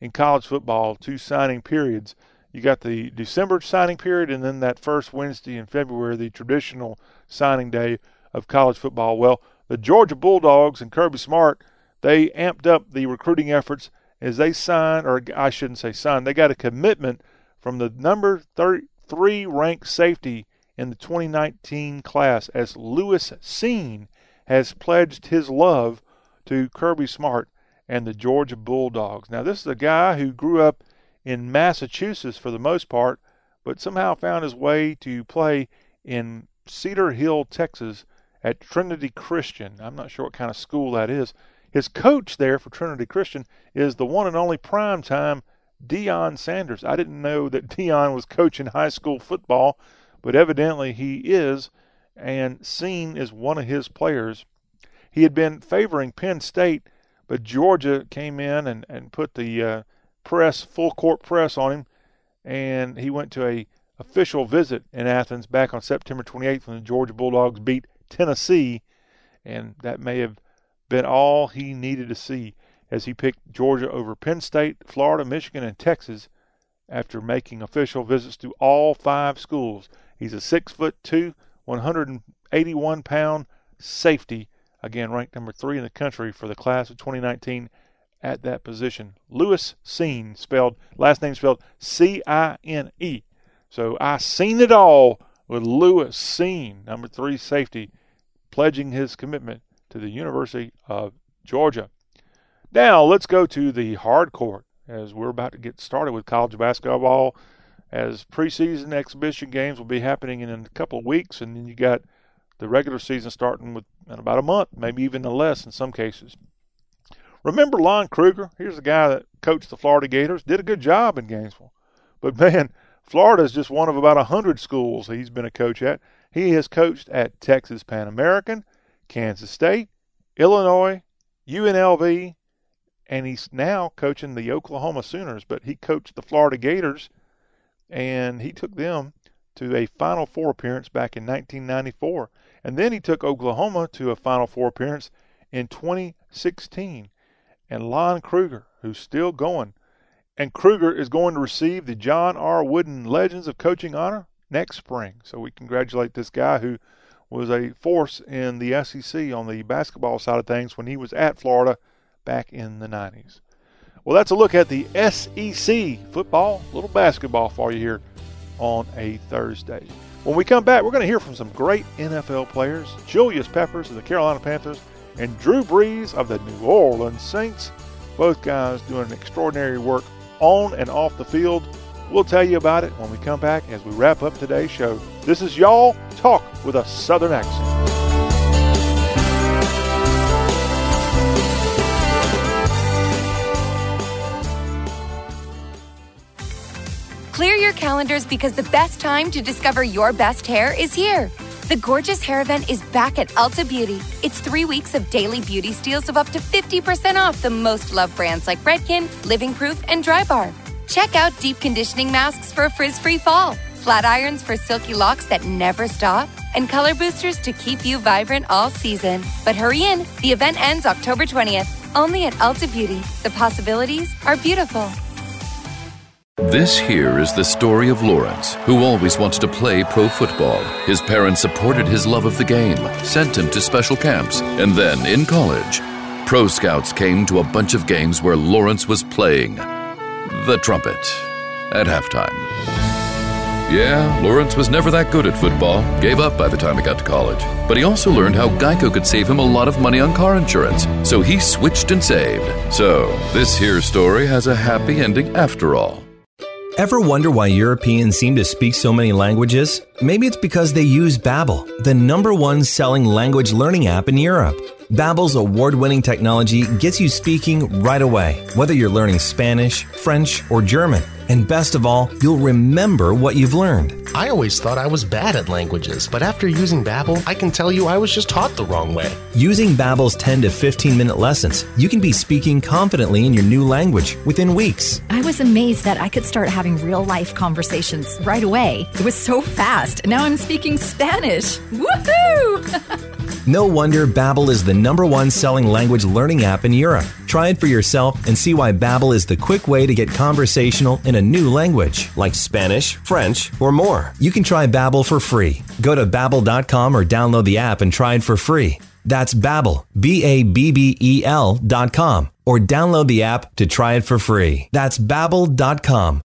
in college football, two signing periods. You got the December signing period and then that first Wednesday in February, the traditional signing day of college football. Well, the Georgia Bulldogs and Kirby Smart, they amped up the recruiting efforts as they signed, or I shouldn't say signed, they got a commitment from the number 33 ranked safety in the 2019 class as Lewis Cine has pledged his love to Kirby Smart and the Georgia Bulldogs. Now, this is a guy who grew up in Massachusetts for the most part, but somehow found his way to play in Cedar Hill, Texas at Trinity Christian. I'm not sure what kind of school that is. His coach there for Trinity Christian is the one and only primetime Deion Sanders. I didn't know that Deion was coaching high school football, but evidently he is, and Cine is one of his players. He had been favoring Penn State, but Georgia came in and, and put the uh, press, full court press on him, and he went to a official visit in Athens back on September 28th when the Georgia Bulldogs beat Tennessee, and that may have been all he needed to see as he picked Georgia over Penn State, Florida, Michigan, and Texas after making official visits to all five schools. He's a six foot two, 181 pound safety, again ranked number three in the country for the class of 2019 at that position. Lewis Cine, spelled last name spelled C I N E. So I seen it all with Lewis Cine, number three safety, pledging his commitment to the University of Georgia. Now let's go to the hard court as we're about to get started with college basketball. As preseason exhibition games will be happening in a couple of weeks, and then you got the regular season starting with in about a month, maybe even less in some cases. Remember Lon Kruger? Here's a guy that coached the Florida Gators, did a good job in Gainesville. But man, Florida is just one of about a hundred schools he's been a coach at. He has coached at Texas Pan American, Kansas State, Illinois, UNLV, and he's now coaching the Oklahoma Sooners. But he coached the Florida Gators, and he took them to a Final Four appearance back in 1994. And then he took Oklahoma to a Final Four appearance in 2016. And Lon Kruger, who's still going, and Kruger is going to receive the John R. Wooden Legends of Coaching Honor next spring. So we congratulate this guy who was a force in the SEC on the basketball side of things when he was at Florida back in the 90s. Well, that's a look at the SEC football, little basketball for you here on a Thursday. When we come back, we're going to hear from some great NFL players Julius Peppers of the Carolina Panthers and Drew Brees of the New Orleans Saints Both guys doing extraordinary work on and off the field. We'll tell you about it when we come back as we wrap up today's show. This is Y'all Talk with a Southern accent. Calendars because the best time to discover your best hair is here. The Gorgeous Hair Event is back at Ulta Beauty. It's three weeks of daily beauty steals of up to 50% off the most loved brands like Redken, Living Proof, and Drybar. Check out deep conditioning masks for a frizz free fall, flat irons for silky locks that never stop, and color boosters to keep you vibrant all season. But hurry in, the event ends October 20th, only at Ulta Beauty. The possibilities are beautiful. This here is the story of Lawrence, who always wanted to play pro football. His parents supported his love of the game, sent him to special camps, and then in college, pro scouts came to a bunch of games where Lawrence was playing the trumpet at halftime. Yeah, Lawrence was never that good at football, gave up by the time he got to college. But he also learned how Geico could save him a lot of money on car insurance, so he switched and saved. So, this here story has a happy ending after all. Ever wonder why Europeans seem to speak so many languages? Maybe it's because they use Babbel, the number one selling language learning app in Europe. Babbel's award-winning technology gets you speaking right away, whether you're learning Spanish, French, or German. And best of all, you'll remember what you've learned. I always thought I was bad at languages, but after using Babbel, I can tell you I was just taught the wrong way. Using Babbel's 10 to 15 minute lessons, you can be speaking confidently in your new language within weeks. I was amazed that I could start having real life conversations right away. It was so fast. Now I'm speaking Spanish. Woohoo! No wonder Babbel is the number one selling language learning app in Europe. Try it for yourself and see why Babbel is the quick way to get conversational in a new language, like Spanish, French, or more. You can try Babbel for free. Go to babbel.com or download the app and try it for free. That's Babbel, B A B B E L dot com, or download the app to try it for free. That's babbel.com.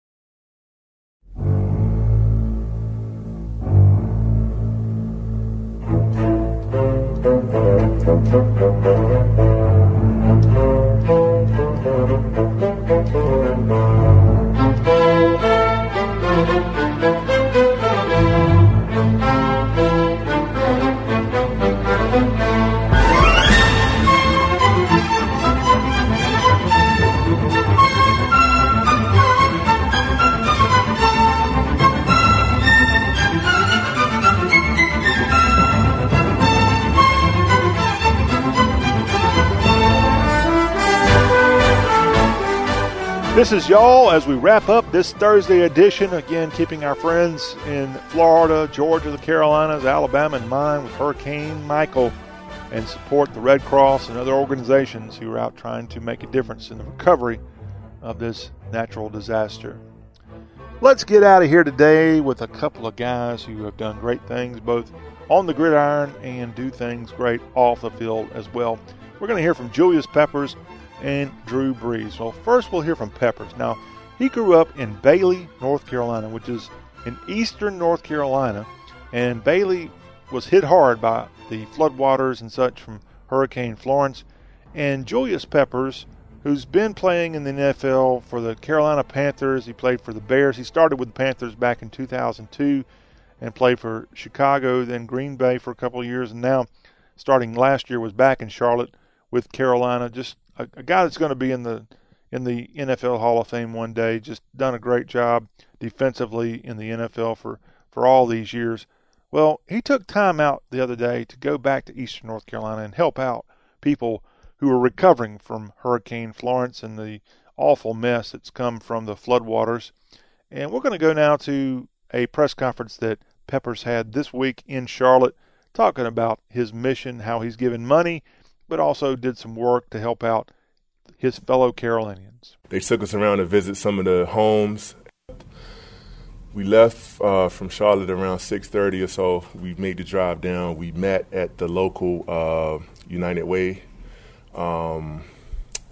This is y'all as we wrap up this Thursday edition. Again, keeping our friends in Florida, Georgia, the Carolinas, Alabama in mind with Hurricane Michael and support the Red Cross and other organizations who are out trying to make a difference in the recovery of this natural disaster. Let's get out of here today with a couple of guys who have done great things both on the gridiron and do things great off the field as well. We're going to hear from Julius Peppers and Drew Brees. Well, first we'll hear from Peppers. Now, he grew up in Bailey, North Carolina, which is in eastern North Carolina, and Bailey was hit hard by the floodwaters and such from Hurricane Florence. And Julius Peppers, who's been playing in the NFL for the Carolina Panthers, he played for the Bears. He started with the Panthers back in 2002 and played for Chicago, then Green Bay for a couple of years, and now starting last year was back in Charlotte with Carolina. Just a, a guy that's going to be in the in the NFL Hall of Fame one day. Just done a great job defensively in the NFL for for all these years. Well, he took time out the other day to go back to Eastern North Carolina and help out people who are recovering from Hurricane Florence and the awful mess that's come from the floodwaters. And we're going to go now to a press conference that Peppers had this week in Charlotte, talking about his mission, how he's given money but also did some work to help out his fellow Carolinians. They took us around to visit some of the homes. We left uh, from Charlotte around 6:30 or so. We made the drive down. We met at the local uh, United Way, um,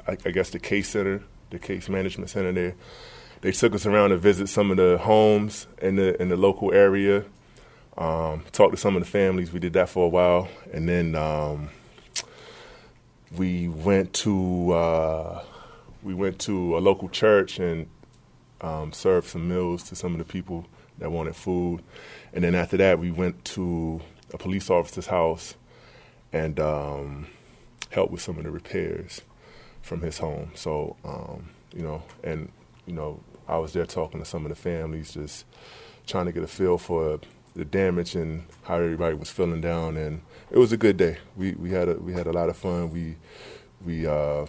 I, I guess the case center, the case management center there. They took us around to visit some of the homes in the in the local area. Um, talked to some of the families. We did that for a while, and then um, we went to uh, we went to a local church and um, served some meals to some of the people that wanted food. And then after that, we went to a police officer's house and um, helped with some of the repairs from his home. So, um, you know, and, you know, I was there talking to some of the families, just trying to get a feel for the damage and how everybody was feeling down. And it was a good day. We, we, had, a, we had a lot of fun. We, we, uh,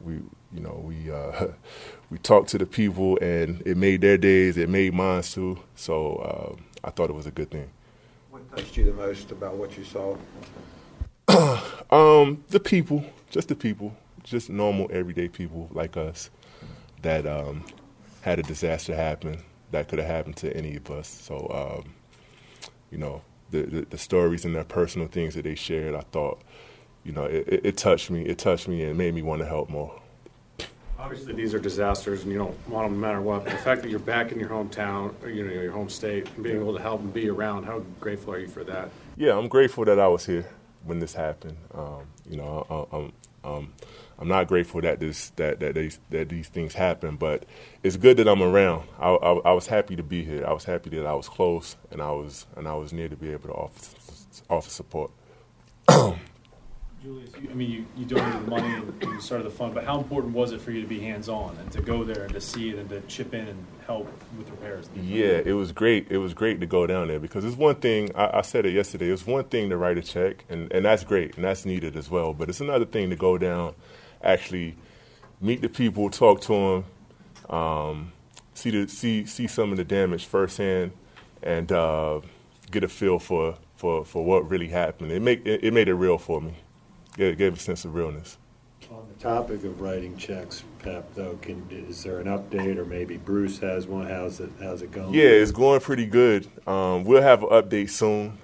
we, you know, we, uh, we talked to the people and it made their days, it made mine too. So uh, I thought it was a good thing. What touched you the most about what you saw? um, the people, just the people, just normal, everyday people like us that um, had a disaster happen that could have happened to any of us. So, um, you know, the, the, the stories and their personal things that they shared, I thought, you know, it, it, it touched me. It touched me and made me want to help more. Obviously, these are disasters, and you don't want them no matter what. But the fact that you're back in your hometown, or, you know, your home state, and being able to help and be around, how grateful are you for that? Yeah, I'm grateful that I was here when this happened. Um, you know, I, I'm, um, I'm not grateful that this that that these that these things happen, but it's good that I'm around. I, I, I, was happy to be here. I was happy that I was close and I was and I was near to be able to offer offer support. Julius, you, I mean, you, you donated the money and you started the fund, but how important was it for you to be hands on and to go there and to see it and to chip in and help with repairs? Yeah, it was great. It was great to go down there because it's one thing, I, I said it yesterday, it's one thing to write a check, and, and that's great and that's needed as well, but it's another thing to go down, actually meet the people, talk to them, um, see, the, see, see some of the damage firsthand, and uh, get a feel for, for, for what really happened. It, make, it, it made it real for me gave, gave a sense of realness. On the topic of writing checks, Pep, though, can, is there an update, or maybe Bruce has one? How's it how's it going? Yeah, it's going pretty good. Um, we'll have an update soon.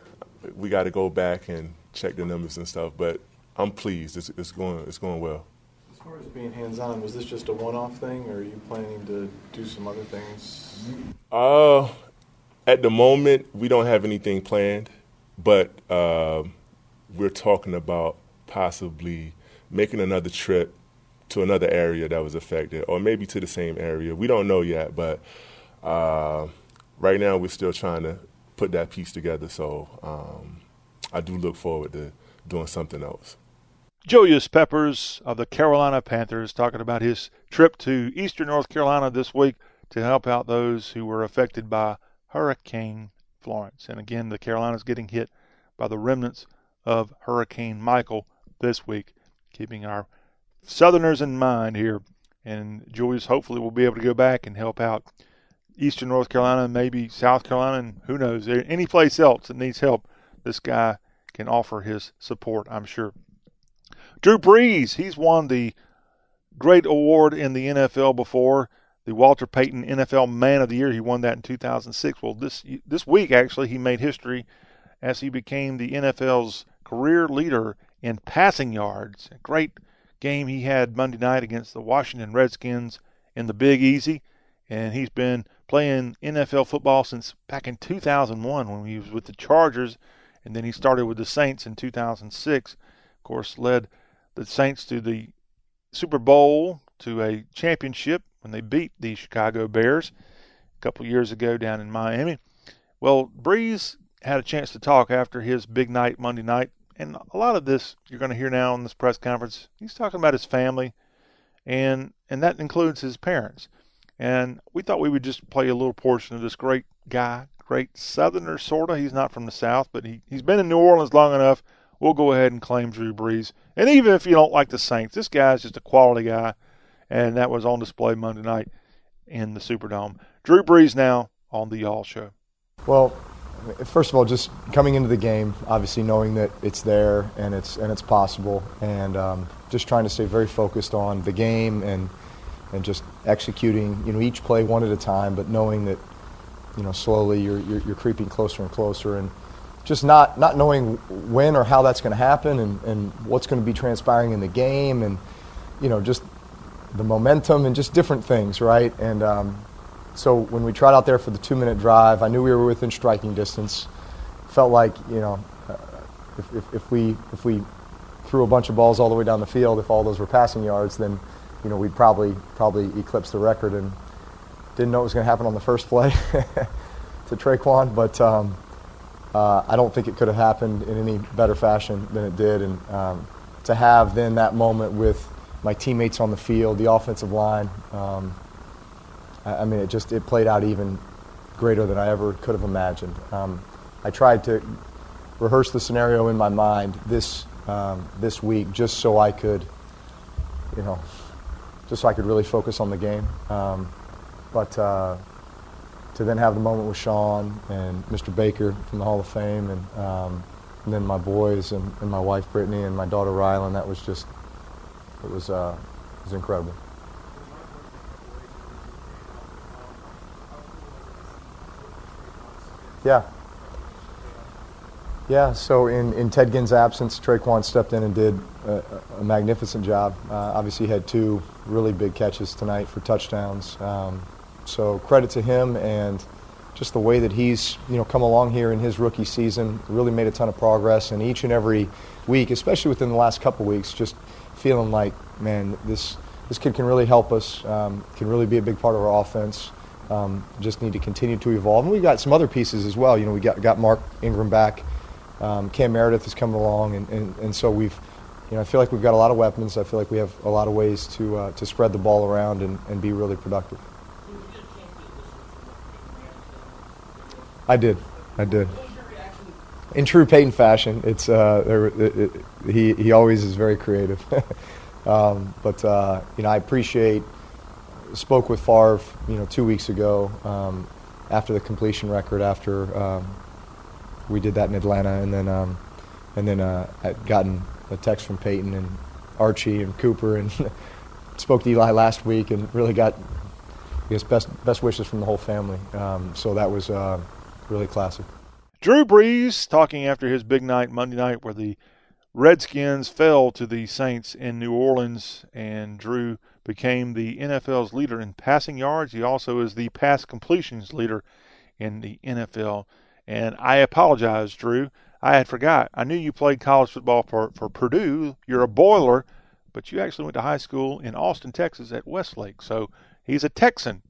We got to go back and check the numbers and stuff, but I'm pleased. It's, it's going it's going well. As far as being hands-on, was this just a one-off thing, or are you planning to do some other things? Uh, at the moment, we don't have anything planned, but uh, we're talking about possibly making another trip to another area that was affected, or maybe to the same area. We don't know yet, but uh, right now we're still trying to put that piece together. So um, I do look forward to doing something else. Julius Peppers of the Carolina Panthers talking about his trip to eastern North Carolina this week to help out those who were affected by Hurricane Florence. And again, the Carolinas getting hit by the remnants of Hurricane Michael this week, keeping our Southerners in mind here. And Julius hopefully will be able to go back and help out Eastern North Carolina, maybe South Carolina, and who knows, any place else that needs help. This guy can offer his support, I'm sure. Drew Brees, he's won the great award in the NFL before, the Walter Payton NFL Man of the Year. He won that in 2006. Well, this this week actually he made history as he became the NFL's career leader in passing yards. A great game he had Monday night against the Washington Redskins in the Big Easy, and he's been playing NFL football since back in 2001 when he was with the Chargers, and then he started with the Saints in 2006. Of course, led the Saints to the Super Bowl to a championship when they beat the Chicago Bears a couple years ago down in Miami. Well, Brees had a chance to talk after his big night Monday night and a lot of this you're going to hear now in this press conference. He's talking about his family, and and that includes his parents. And we thought we would just play a little portion of this great guy, great Southerner sorta. He's not from the South, but he he's been in New Orleans long enough. We'll go ahead and claim Drew Brees. And even if you don't like the Saints, this guy's just a quality guy, and that was on display Monday night in the Superdome. Drew Brees now on the Y'all Show. Well, first of all, just coming into the game, obviously knowing that it's there and it's and it's possible, and um, just trying to stay very focused on the game and and just executing, you know, each play one at a time, but knowing that, you know, slowly you're you're, you're creeping closer and closer, and just not not knowing when or how that's going to happen, and and what's going to be transpiring in the game, and you know, just the momentum and just different things, right? And um, so when we tried out there for the two minute drive, I knew we were within striking distance. Felt like, you know, uh, if, if, if, we, if we threw a bunch of balls all the way down the field, if all those were passing yards, then you know, we'd probably probably eclipse the record and didn't know it was going to happen on the first play to Tre'Quan, but um, uh, I don't think it could have happened in any better fashion than it did. And um, to have then that moment with my teammates on the field, the offensive line, um, I, mean, it just it played out even greater than I ever could have imagined. Um, I tried to rehearse the scenario in my mind this um, this week just so I could, you know, just so I could really focus on the game. Um, but uh, to then have the moment with Sean and Mr. Baker from the Hall of Fame, and, um, and then my boys and, and, my wife Brittany and my daughter Rylen, that was just it was uh, it was incredible. Yeah. Yeah, so in, in Ted Ginn's absence, Tre'Quan stepped in and did a, a magnificent job. Uh, obviously, had two really big catches tonight for touchdowns. Um, so credit to him and just the way that he's you know come along here in his rookie season. Really made a ton of progress, and each and every week, especially within the last couple weeks, just feeling like man, this this kid can really help us. Um, can really be a big part of our offense. Um, just need to continue to evolve, and we've got some other pieces as well. You know, we got got Mark Ingram back. Um, Cam Meredith is coming along, and, and, and so we've you know, I feel like we've got a lot of weapons. I feel like we have a lot of ways to, uh, to spread the ball around and, and be really productive. I did. I did. In true Peyton fashion, it's uh, it, it, he he always is very creative. um, but uh, you know, I appreciate. Spoke with Favre, you know, two weeks ago um, after the completion record. After um, we did that in Atlanta, and then um, and then uh, I'd gotten a text from Peyton and Archie and Cooper, and spoke to Eli last week, and really got guess best best wishes from the whole family. Um, so that was uh, really classic. Drew Brees talking after his big night Monday night where the Redskins fell to the Saints in New Orleans and Drew became the NFL's leader in passing yards. He also is the pass completions leader in the NFL. And I apologize, Drew. I had forgot. I knew you played college football for, for Purdue. You're a boiler, but you actually went to high school in Austin, Texas at Westlake. So he's a Texan.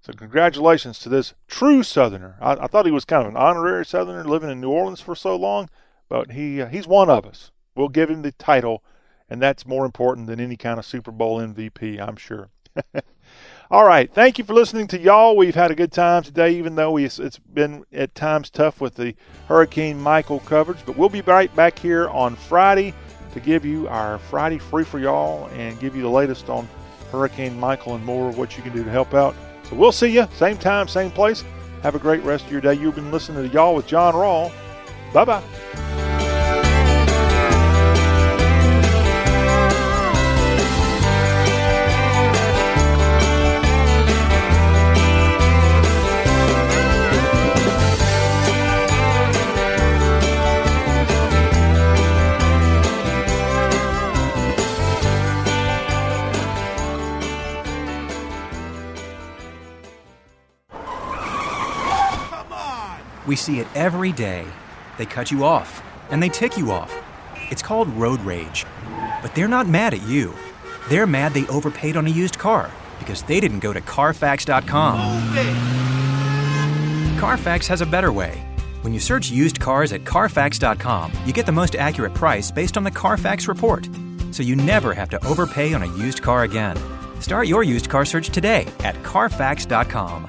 So congratulations to this true Southerner. I, I, thought he was kind of an honorary Southerner living in New Orleans for so long, but he uh, he's one of us. We'll give him the title, and that's more important than any kind of Super Bowl MVP, I'm sure. All right, thank you for listening to y'all. We've had a good time today, even though we, it's been at times tough with the Hurricane Michael coverage. But we'll be right back here on Friday to give you our Friday free for y'all and give you the latest on Hurricane Michael and more, of what you can do to help out. So we'll see you, same time, same place. Have a great rest of your day. You've been listening to Y'all with John Rawl. Bye bye. We see it every day. They cut you off, and they tick you off. It's called road rage. But they're not mad at you. They're mad they overpaid on a used car because they didn't go to Carfax.com. Carfax has a better way. When you search used cars at Carfax.com, you get the most accurate price based on the Carfax report. So you never have to overpay on a used car again. Start your used car search today at Carfax.com.